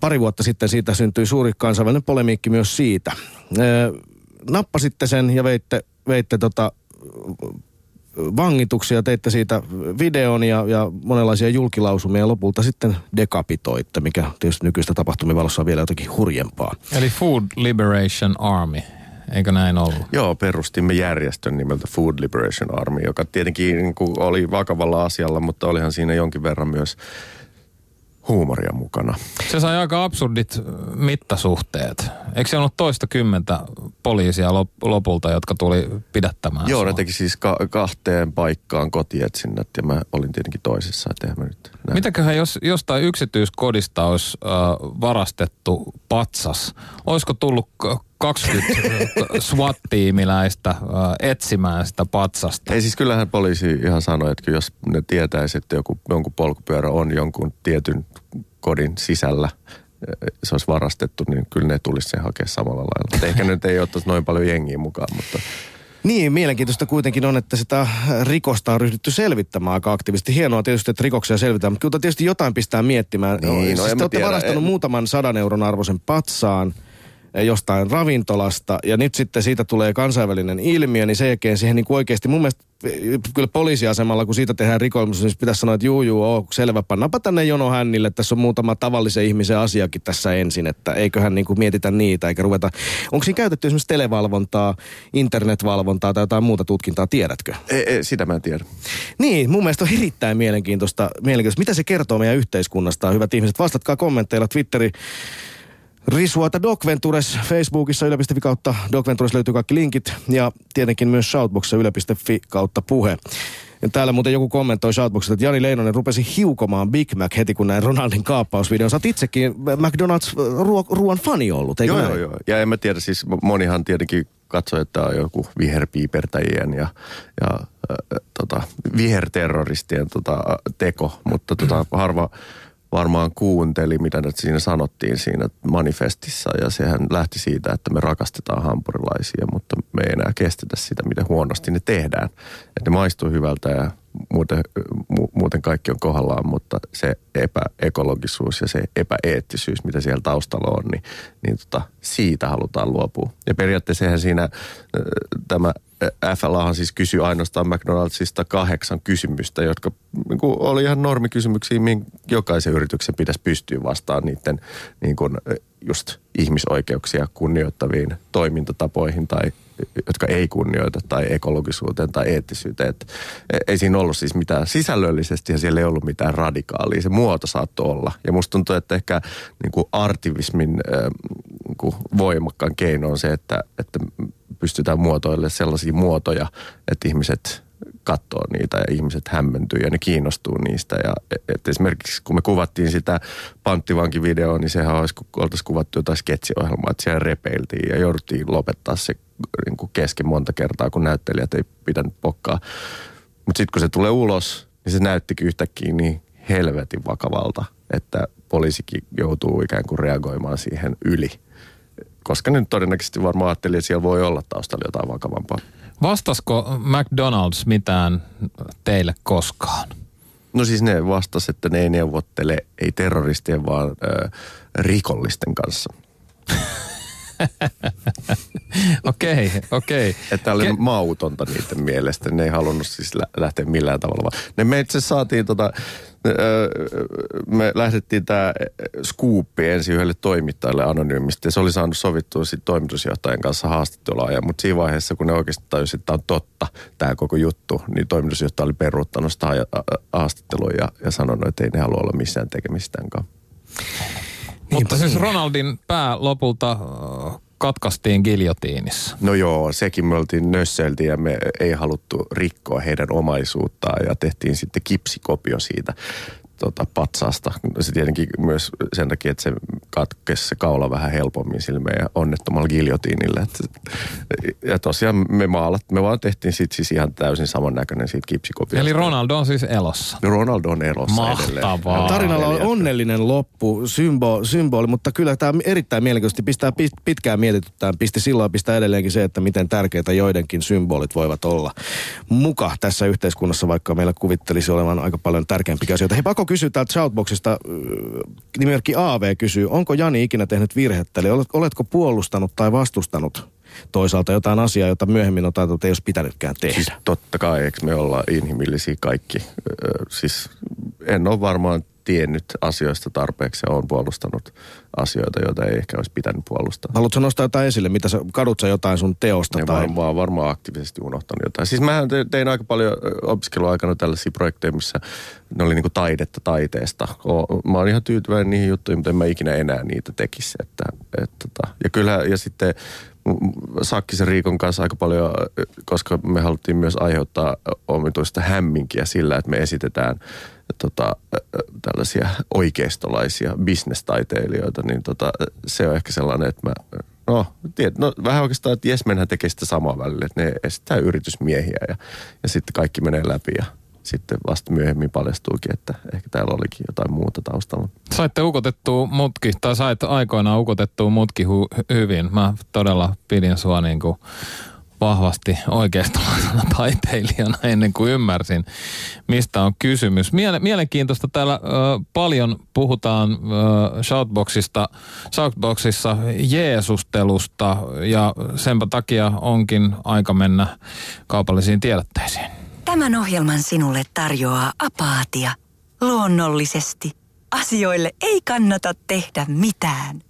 Pari vuotta sitten siitä syntyi suuri kansainvälinen polemiikki myös siitä. Nappasitte sen ja veitte, veitte tota, vangituksia, teitte siitä videon ja, ja monenlaisia julkilausumia ja lopulta sitten dekapitoitte, mikä tietysti nykyistä tapahtumivalossa on vielä jotakin hurjempaa. Eli Food Liberation Army, eikö näin ollut? Joo, perustimme järjestön nimeltä Food Liberation Army, joka tietenkin niin kuin oli vakavalla asialla, mutta olihan siinä jonkin verran myös huumoria mukana. Se sai aika absurdit mittasuhteet. Eikö se ollut toista kymmentä poliisia lop- lopulta, jotka tuli pidättämään Joo, ne teki siis ka- kahteen paikkaan kotietsinnät ja mä olin tietenkin toisessa, että mä nyt näin. Mitäköhän jos jostain yksityiskodista olisi äh, varastettu patsas, olisiko tullut 20 SWAT-tiimiläistä äh, etsimään sitä patsasta? Ei siis kyllähän poliisi ihan sanoi, että jos ne tietäisi, että joku, jonkun polkupyörä on jonkun tietyn kodin sisällä, eh, se olisi varastettu, niin kyllä ne tulisi sen hakea samalla lailla. Ehkä nyt ei ottaisi noin paljon jengiä mukaan, mutta Niin, mielenkiintoista kuitenkin on, että sitä rikosta on ryhdytty selvittämään aika aktiivisesti. Hienoa tietysti, että rikoksia selvitetään, mutta kyllä tietysti jotain pistää miettimään. Niin, no siis en te olette tiedä, varastanut en- muutaman sadan euron arvoisen patsaan jostain ravintolasta ja nyt sitten siitä tulee kansainvälinen ilmiö, niin sen jälkeen siihen niin kuin oikeasti mun mielestä eh, kyllä poliisiasemalla, kun siitä tehdään rikoilmus, niin pitäisi sanoa, että juu, juu, oo, selvä, pannapa tänne jono hännille, tässä on muutama tavallisen ihmisen asiakin tässä ensin, että eiköhän niin kuin mietitä niitä, eikä ruveta, onko siinä käytetty esimerkiksi televalvontaa, internetvalvontaa tai jotain muuta tutkintaa, tiedätkö? ei, ei, sitä mä en tiedä. Niin, mun mielestä on erittäin mielenkiintoista, mielenkiintoista. Mitä se kertoo meidän yhteiskunnasta, hyvät ihmiset? Vastatkaa kommentteilla Twitteri. Risuata Docventures Facebookissa yle.fi kautta Docventures löytyy kaikki linkit ja tietenkin myös Shoutboxissa yle.fi kautta puhe. Ja täällä muuten joku kommentoi Shoutboxissa, että Jani Leinonen rupesi hiukomaan Big Mac heti kun näin Ronaldin kaappausvideon. Sä itsekin McDonald's ruo- ruoan fani ollut, eikö Joo, näin? joo, joo. Ja en mä tiedä, siis monihan tietenkin katsoi, että on joku viherpiipertäjien ja, ja äh, tota, viherterroristien tota, teko, mutta tota, harva varmaan kuunteli, mitä nyt siinä sanottiin siinä manifestissa ja sehän lähti siitä, että me rakastetaan hampurilaisia, mutta me ei enää kestetä sitä, miten huonosti ne tehdään. Että ne maistuu hyvältä ja muuten, mu, muuten kaikki on kohdallaan, mutta se epäekologisuus ja se epäeettisyys, mitä siellä taustalla on, niin, niin tota, siitä halutaan luopua. Ja periaatteessa siinä äh, tämä FLAhan siis kysyi ainoastaan McDonaldsista kahdeksan kysymystä, jotka niin kuin oli ihan normikysymyksiä, mihin jokaisen yrityksen pitäisi pystyä vastaan niiden niin kuin, just ihmisoikeuksia kunnioittaviin toimintatapoihin tai jotka ei kunnioita tai ekologisuuteen tai eettisyyteen. Et ei siinä ollut siis mitään sisällöllisesti ja siellä ei ollut mitään radikaalia. Se muoto saattoi olla. Ja musta tuntuu, että ehkä niin kuin artivismin äh, niin kuin voimakkaan keino on se, että, että pystytään muotoilemaan sellaisia muotoja, että ihmiset katsoo niitä ja ihmiset hämmentyy ja ne kiinnostuu niistä. Ja et esimerkiksi kun me kuvattiin sitä panttivankivideoa, niin sehän olisi, kun oltaisiin kuvattu jotain sketsiohjelmaa, että siellä repeiltiin ja jouduttiin lopettaa se niin kuin kesken monta kertaa, kun näyttelijät ei pitänyt pokkaa. Mutta sitten kun se tulee ulos, niin se näyttikin yhtäkkiä niin helvetin vakavalta, että poliisikin joutuu ikään kuin reagoimaan siihen yli. Koska nyt todennäköisesti varmaan ajatteli, että siellä voi olla taustalla jotain vakavampaa. Vastasko McDonald's mitään teille koskaan? No siis ne vastas, että ne ei neuvottele ei terroristien, vaan ö, rikollisten kanssa. [LAUGHS] Okei, okei. Että oli Ke- mautonta niiden mielestä. Ne ei halunnut siis lä- lähteä millään tavalla. Vaan ne me itse saatiin tota, me lähdettiin tämä skuuppi ensin yhdelle toimittajalle anonyymisti. Ja se oli saanut sovittua sit toimitusjohtajan kanssa haastattelua. Ja, mutta siinä vaiheessa, kun ne oikeasti tajusivat, että tämä on totta, tämä koko juttu, niin toimitusjohtaja oli peruuttanut sitä ha- haastattelua ja, ja sanonut, että ei ne halua olla missään tekemistään kanssa. Mutta siis Ronaldin pää lopulta katkaistiin giljotiinissa. No joo, sekin me oltiin nösseltiin ja me ei haluttu rikkoa heidän omaisuuttaan ja tehtiin sitten kipsikopio siitä tota, patsasta. Se tietenkin myös sen takia, että se katkesi se kaula vähän helpommin sille meidän onnettomalla giljotiinille. Et, ja tosiaan me maalat, me vaan tehtiin sit siis ihan täysin samannäköinen siitä kipsikopiasta. Eli Ronaldo on siis elossa. Ronaldo on elossa edelleen. Mahtavaa. Tarinalla on onnellinen loppu, symbo, symboli, mutta kyllä tämä erittäin mielenkiintoisesti pistää pist- pitkään mietityttään. Pisti silloin pistää edelleenkin se, että miten tärkeitä joidenkin symbolit voivat olla muka tässä yhteiskunnassa, vaikka meillä kuvittelisi olevan aika paljon tärkeämpiä asioita. Hei, Pako kysyy täältä Shoutboxista, äh, nimimerkki AV kysyy, onko Jani ikinä tehnyt virhettä, eli olet- oletko puolustanut tai vastustanut toisaalta jotain asiaa, jota myöhemmin on tajuttu, että ei olisi pitänytkään tehdä? Siis totta kai, eikö me olla inhimillisiä kaikki. Siis en ole varmaan tiennyt asioista tarpeeksi ja olen puolustanut asioita, joita ei ehkä olisi pitänyt puolustaa. Haluatko nostaa jotain esille? Mitä sä, kadut sä jotain sun teosta? Ja tai... varmaan, varmaan aktiivisesti unohtanut jotain. Siis mähän te- tein aika paljon opiskeluaikana tällaisia projekteja, missä ne oli niinku taidetta taiteesta. O- Mä oon ihan tyytyväinen niihin juttuihin, mutta en mä ikinä enää niitä tekisi. Että, et, tota. Ja kyllä, ja sitten Sakkisen Riikon kanssa aika paljon, koska me haluttiin myös aiheuttaa omituista hämminkiä sillä, että me esitetään tota, tällaisia oikeistolaisia bisnestaiteilijoita, niin tota, se on ehkä sellainen, että mä No, tiedät, no vähän oikeastaan, että Jesmenhän tekee sitä samaa välillä, että ne esittää yritysmiehiä ja, ja sitten kaikki menee läpi ja sitten vasta myöhemmin paljastuukin, että ehkä täällä olikin jotain muuta taustalla. Saitte ukotettua mutki, tai sait aikoinaan ukotettua mutki hu- hyvin. Mä todella pidin sua niin kuin vahvasti oikeistolaisena [LAUGHS] taiteilijana ennen kuin ymmärsin, mistä on kysymys. Miele- mielenkiintoista täällä ö, paljon puhutaan ö, Shoutboxista, Shoutboxissa Jeesustelusta ja senpä takia onkin aika mennä kaupallisiin tiedotteisiin. Tämän ohjelman sinulle tarjoaa apaatia. Luonnollisesti. Asioille ei kannata tehdä mitään.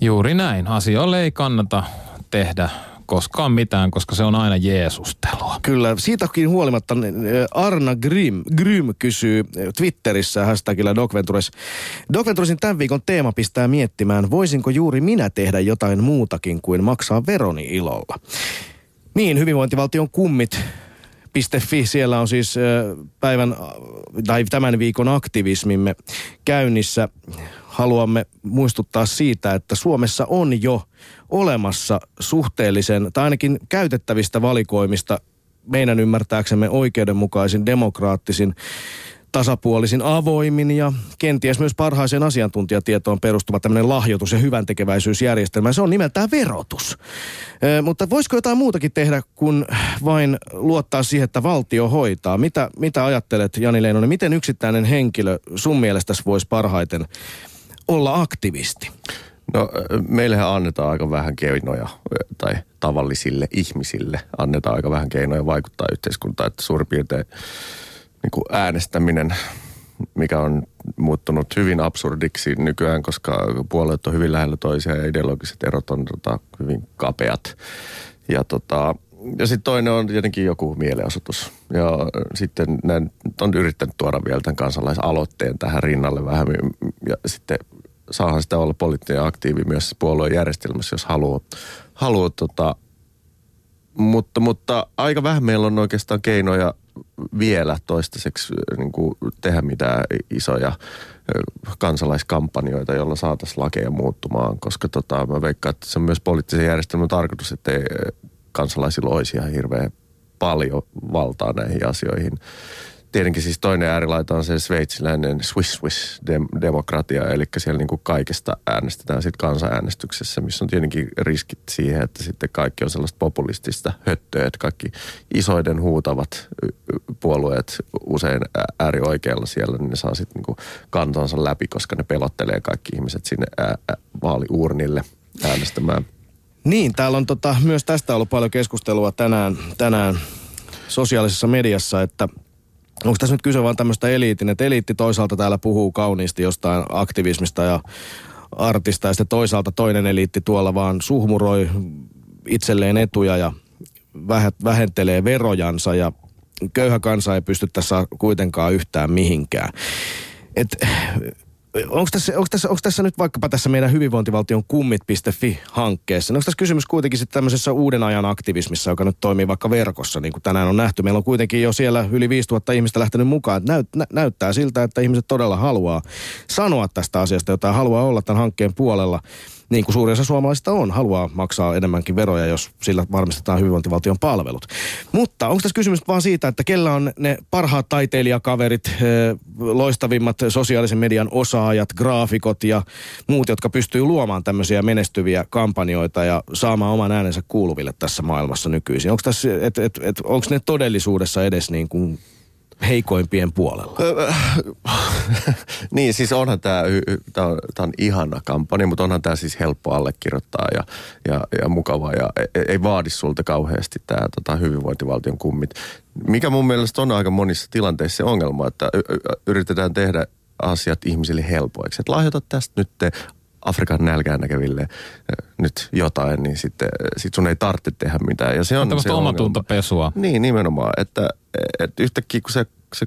Juuri näin. Asioille ei kannata tehdä koskaan mitään, koska se on aina Jeesustelua. Kyllä, siitäkin huolimatta äh, Arna Grim, Grim kysyy äh, Twitterissä hashtagillä Docventures. Docventuresin tämän viikon teema pistää miettimään, voisinko juuri minä tehdä jotain muutakin kuin maksaa veroni ilolla. Niin, hyvinvointivaltion kummit Fi, siellä on siis äh, päivän tai tämän viikon aktivismimme käynnissä. Haluamme muistuttaa siitä, että Suomessa on jo olemassa suhteellisen tai ainakin käytettävistä valikoimista meidän ymmärtääksemme oikeudenmukaisin, demokraattisin, tasapuolisin, avoimin ja kenties myös parhaiseen asiantuntijatietoon perustuva tämmöinen lahjoitus- ja hyvän tekeväisyysjärjestelmä. Se on nimeltään verotus. Ö, mutta voisiko jotain muutakin tehdä kuin vain luottaa siihen, että valtio hoitaa? Mitä, mitä ajattelet, Jani Leinonen, miten yksittäinen henkilö sun mielestäsi voisi parhaiten olla aktivisti? No meillähän annetaan aika vähän keinoja, tai tavallisille ihmisille annetaan aika vähän keinoja vaikuttaa yhteiskuntaan, että suurin piirtein niin kuin äänestäminen, mikä on muuttunut hyvin absurdiksi nykyään, koska puolueet on hyvin lähellä toisiaan ja ideologiset erot on tota, hyvin kapeat. Ja tota, ja sitten toinen on tietenkin joku mielenosoitus. Ja sitten näin on yrittänyt tuoda vielä tämän kansalaisaloitteen tähän rinnalle vähän. Ja sitten saahan sitä olla poliittinen aktiivi myös puolueen järjestelmässä, jos haluaa. haluaa tota, mutta, mutta aika vähän meillä on oikeastaan keinoja vielä toistaiseksi niin kuin tehdä mitään isoja kansalaiskampanjoita, joilla saataisiin lakeja muuttumaan, koska tota, mä veikkaan, että se on myös poliittisen järjestelmän tarkoitus, että ei kansalaisilla olisi ihan hirveän paljon valtaa näihin asioihin. Tietenkin siis toinen äärilaita on se sveitsiläinen Swiss Swiss dem- demokratia, eli siellä niin kuin kaikesta äänestetään sitten kansanäänestyksessä, missä on tietenkin riskit siihen, että sitten kaikki on sellaista populistista höttöä, että kaikki isoiden huutavat puolueet usein äärioikealla siellä, niin ne saa sitten niin kantansa läpi, koska ne pelottelee kaikki ihmiset sinne ää- ää- vaaliurnille äänestämään. Niin, täällä on tota, myös tästä ollut paljon keskustelua tänään, tänään sosiaalisessa mediassa, että onko tässä nyt kyse vaan tämmöistä eliitin, että eliitti toisaalta täällä puhuu kauniisti jostain aktivismista ja artista ja sitten toisaalta toinen eliitti tuolla vaan suhmuroi itselleen etuja ja vähentelee verojansa ja köyhä kansa ei pysty tässä kuitenkaan yhtään mihinkään. Et, onko tässä, onko, tässä, onko tässä nyt vaikkapa tässä meidän hyvinvointivaltion kummit.fi-hankkeessa, onko tässä kysymys kuitenkin sitten tämmöisessä uuden ajan aktivismissa, joka nyt toimii vaikka verkossa, niin kuin tänään on nähty. Meillä on kuitenkin jo siellä yli 5000 ihmistä lähtenyt mukaan. Näyt, nä, näyttää siltä, että ihmiset todella haluaa sanoa tästä asiasta jotain, haluaa olla tämän hankkeen puolella niin kuin suurin osa suomalaisista on, haluaa maksaa enemmänkin veroja, jos sillä varmistetaan hyvinvointivaltion palvelut. Mutta onko tässä kysymys vaan siitä, että kellä on ne parhaat taiteilijakaverit, loistavimmat sosiaalisen median osaajat, graafikot ja muut, jotka pystyy luomaan tämmöisiä menestyviä kampanjoita ja saamaan oman äänensä kuuluville tässä maailmassa nykyisin? Onko et, et, et, ne todellisuudessa edes niin kuin heikoimpien puolella? [LAUGHS] niin, siis onhan tämä, tämä on, tämä on ihana kampanja, mutta onhan tämä siis helppo allekirjoittaa ja, ja, ja mukava ja ei, ei vaadi sulta kauheasti tämä tota, hyvinvointivaltion kummit. Mikä mun mielestä on aika monissa tilanteissa se ongelma, että yritetään tehdä asiat ihmisille helpoiksi. Että lahjoita tästä nyt Afrikan nälkään näkeville nyt jotain, niin sitten sit sun ei tarvitse tehdä mitään. Ja se on se pesua. Niin, nimenomaan. Että, että yhtäkkiä kun se, se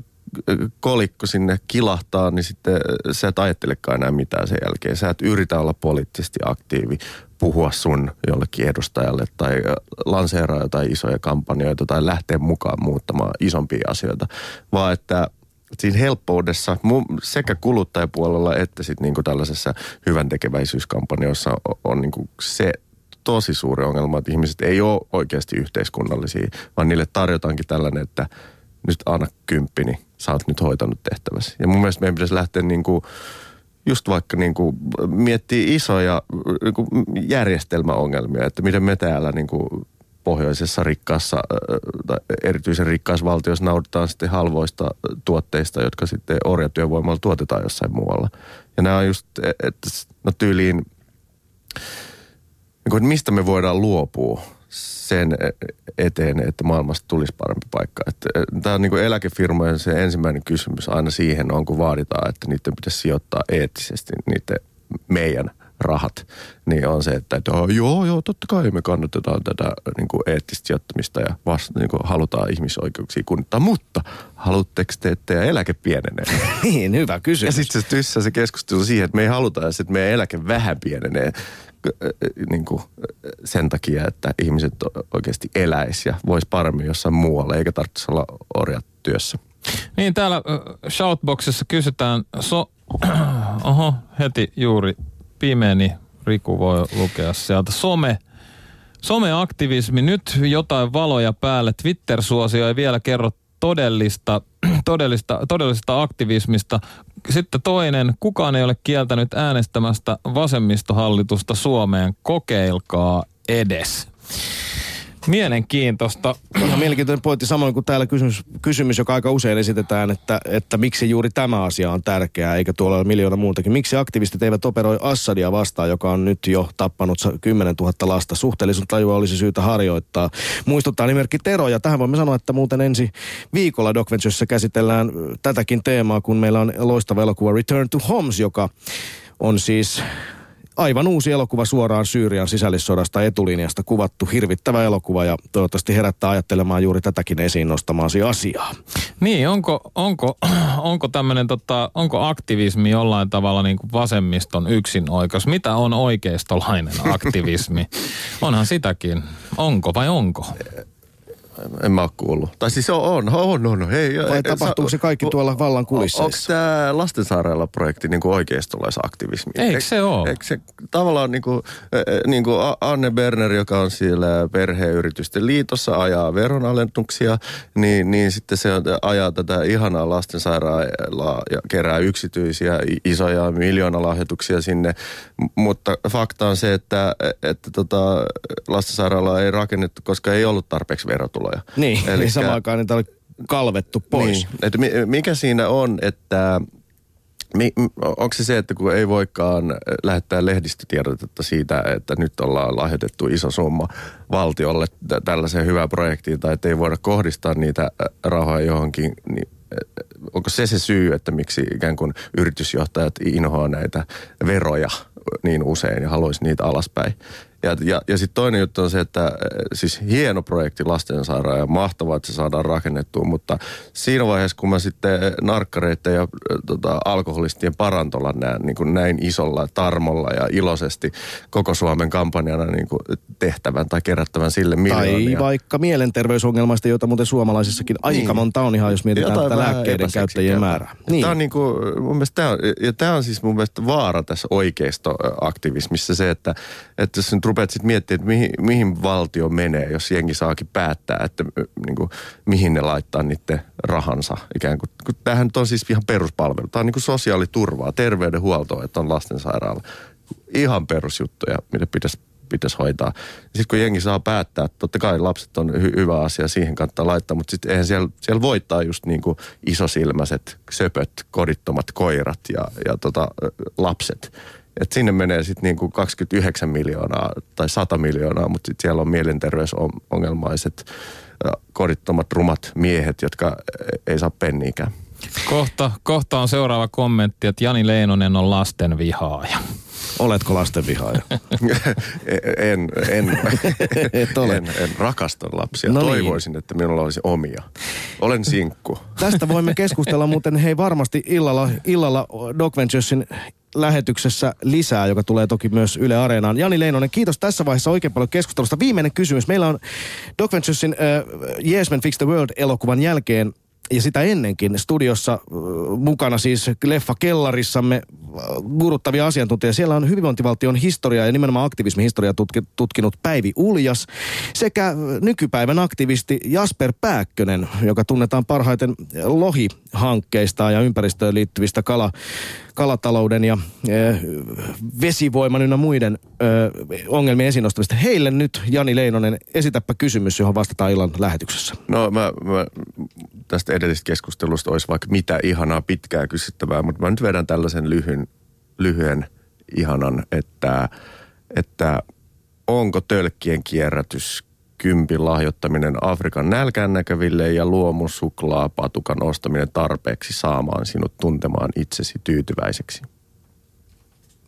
kolikko sinne kilahtaa, niin sitten sä et ajattelekaan enää mitään sen jälkeen. Sä et yritä olla poliittisesti aktiivi, puhua sun jollekin edustajalle tai lanseeraa jotain isoja kampanjoita tai lähteä mukaan muuttamaan isompia asioita, vaan että – siinä helppoudessa sekä kuluttajapuolella että sitten niinku tällaisessa hyvän tekeväisyyskampanjoissa on, niinku se tosi suuri ongelma, että ihmiset ei ole oikeasti yhteiskunnallisia, vaan niille tarjotaankin tällainen, että nyt anna kymppi, niin sä oot nyt hoitanut tehtäväsi. Ja mun mielestä meidän pitäisi lähteä niinku, just vaikka niinku miettiä isoja niinku järjestelmäongelmia, että miten me täällä niinku pohjoisessa rikkaassa, erityisen rikkaassa valtiossa nauditaan sitten halvoista tuotteista, jotka sitten orjatyövoimalla tuotetaan jossain muualla. Ja nämä on just, e, että no tyyliin, niin kuin, että mistä me voidaan luopua sen eteen, että maailmasta tulisi parempi paikka. Että, tämä on niin kuin eläkefirmojen se ensimmäinen kysymys aina siihen on, kun vaaditaan, että niiden pitäisi sijoittaa eettisesti niiden meidän – rahat, niin on se, että, että joo, joo, totta kai me kannatetaan tätä niin kuin eettistä sijoittamista ja vasta, niin kuin halutaan ihmisoikeuksia kunnittaa, mutta haluatteko te, että teidän eläke pienenee? [LAUGHS] niin, hyvä kysymys. Ja sitten se tyssää se keskustelu siihen, että me ei haluta, että meidän eläke vähän pienenee niin kuin sen takia, että ihmiset oikeasti eläisi ja voisi paremmin jossain muualla, eikä tarvitsisi olla orjat työssä. Niin, täällä Shoutboxissa kysytään, so, [CLEARS THROAT] oho, heti juuri pimeeni, Riku voi lukea sieltä. Some, someaktivismi, nyt jotain valoja päälle. Twitter-suosio ei vielä kerro todellista, [CLEARS THROAT] todellista, todellisesta aktivismista. Sitten toinen, kukaan ei ole kieltänyt äänestämästä vasemmistohallitusta Suomeen. Kokeilkaa edes. Mielenkiintoista. Ihan mielenkiintoinen pointti, samoin kuin täällä kysymys, kysymys, joka aika usein esitetään, että, että miksi juuri tämä asia on tärkeää, eikä tuolla ole miljoona muutakin. Miksi aktivistit eivät operoi Assadia vastaan, joka on nyt jo tappanut 10 000 lasta. Suhteellisuuden tajua olisi syytä harjoittaa. Muistuttaa nimerkki Tero, ja tähän voimme sanoa, että muuten ensi viikolla Doc Venturessa käsitellään tätäkin teemaa, kun meillä on loistava elokuva Return to Homes, joka on siis aivan uusi elokuva suoraan Syyrian sisällissodasta etulinjasta kuvattu hirvittävä elokuva ja toivottavasti herättää ajattelemaan juuri tätäkin esiin nostamaasi asiaa. Niin, onko, onko, [CLEARS THROAT] onko tämmöinen, tota, onko aktivismi jollain tavalla niin kuin vasemmiston yksin oikeus? Mitä on oikeistolainen aktivismi? [LAUGHS] Onhan sitäkin. Onko vai onko? En mä ole kuullut. Tai siis on, on, on, on. Hei, Vai tapahtuuko se kaikki tuolla vallan kulisseissa? Onko tämä Lastensaarella projekti niin kuin oikeistolaisaktivismi? Eikö se ole? Eikö se tavallaan niin kuin, niin kuin Anne Berner, joka on siellä perheyritysten liitossa, ajaa veronalennuksia, niin, niin sitten se ajaa tätä ihanaa lastensairaalaa ja kerää yksityisiä isoja miljoonalahjoituksia sinne. Mutta fakta on se, että, että tota, lastensairaalaa ei rakennettu, koska ei ollut tarpeeksi verotuloja tiloja. Niin, Elikkä, niin samaan aikaan niitä oli kalvettu pois. Niin, että mikä siinä on, että onko se se, että kun ei voikaan lähettää lehdistötiedotetta siitä, että nyt ollaan lahjoitettu iso summa valtiolle tällaiseen hyvään projektiin, tai että ei voida kohdistaa niitä rahoja johonkin, niin onko se se syy, että miksi ikään kuin yritysjohtajat inhoaa näitä veroja niin usein ja haluaisi niitä alaspäin? Ja, ja, ja sitten toinen juttu on se, että äh, siis hieno projekti lastensairaan ja mahtavaa, että se saadaan rakennettua, mutta siinä vaiheessa, kun mä sitten narkkareiden ja äh, tota, alkoholistien parantolla näen niin kuin näin isolla tarmolla ja iloisesti koko Suomen kampanjana niin kuin tehtävän tai kerättävän sille miljoonia. Tai vaikka mielenterveysongelmaista, joita muuten suomalaisissakin aika Niin. monta on ihan, jos mietitään Jotain tätä lääkkeiden käyttäjien määrää. Niin. Tämä on, niin kuin, mun mielestä tämä on, ja tämä on siis mun mielestä vaara tässä oikeistoaktivismissa se, että, että jos nyt rupeat sitten miettimään, että mihin, mihin valtio menee, jos jengi saakin päättää, että niin kuin, mihin ne laittaa niiden rahansa ikään kuin. Tämähän on siis ihan peruspalvelu. Tämä on niin kuin sosiaaliturvaa, terveydenhuoltoa, että on lastensairaala. Ihan perusjuttuja, mitä pitäisi pitäisi hoitaa. Sitten kun jengi saa päättää, totta kai lapset on hy- hyvä asia, siihen kannattaa laittaa, mutta sitten eihän siellä, siellä voittaa just niin kuin isosilmäiset, söpöt, kodittomat koirat ja, ja tota, lapset. Et sinne menee sitten niin kuin 29 miljoonaa tai 100 miljoonaa, mutta sitten siellä on mielenterveysongelmaiset, kodittomat, rumat miehet, jotka ei saa penniikään. Kohta, kohta on seuraava kommentti, että Jani Leinonen on lasten vihaaja. Oletko lastenvihaaja? [LAUGHS] en, en, [LAUGHS] Et ole. en, en rakasta lapsia. No niin. Toivoisin, että minulla olisi omia. Olen sinkku. Tästä voimme [LAUGHS] keskustella muuten hei varmasti illalla, illalla Doc Venturesin lähetyksessä lisää, joka tulee toki myös Yle Areenaan. Jani Leinonen, kiitos tässä vaiheessa oikein paljon keskustelusta. Viimeinen kysymys. Meillä on Doc Venturesin äh, Yes Man Fix the World-elokuvan jälkeen ja sitä ennenkin studiossa mukana siis leffa kellarissamme guruttavia asiantuntijoita. Siellä on hyvinvointivaltion historiaa ja nimenomaan tutki, tutkinut Päivi Uljas sekä nykypäivän aktivisti Jasper Pääkkönen, joka tunnetaan parhaiten lohihankkeista ja ympäristöön liittyvistä kala, kalatalouden ja äh, vesivoiman ynnä muiden äh, ongelmien esiin nostamista. Heille nyt, Jani Leinonen, esitäpä kysymys, johon vastataan illan lähetyksessä. No mä, mä tästä edellisestä keskustelusta olisi vaikka mitä ihanaa pitkää kysyttävää, mutta mä nyt vedän tällaisen lyhyen, lyhyen ihanan, että, että onko tölkkien kierrätys kympin lahjoittaminen Afrikan nälkään näkäville ja luomusuklaapatukan ostaminen tarpeeksi saamaan sinut tuntemaan itsesi tyytyväiseksi?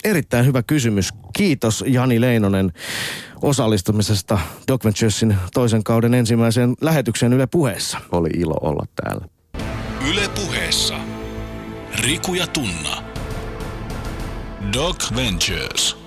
Erittäin hyvä kysymys. Kiitos Jani Leinonen osallistumisesta Doc Venturesin toisen kauden ensimmäiseen lähetykseen Yle Puheessa. Oli ilo olla täällä. Yle puheessa. Riku ja Tunna. Doc Ventures.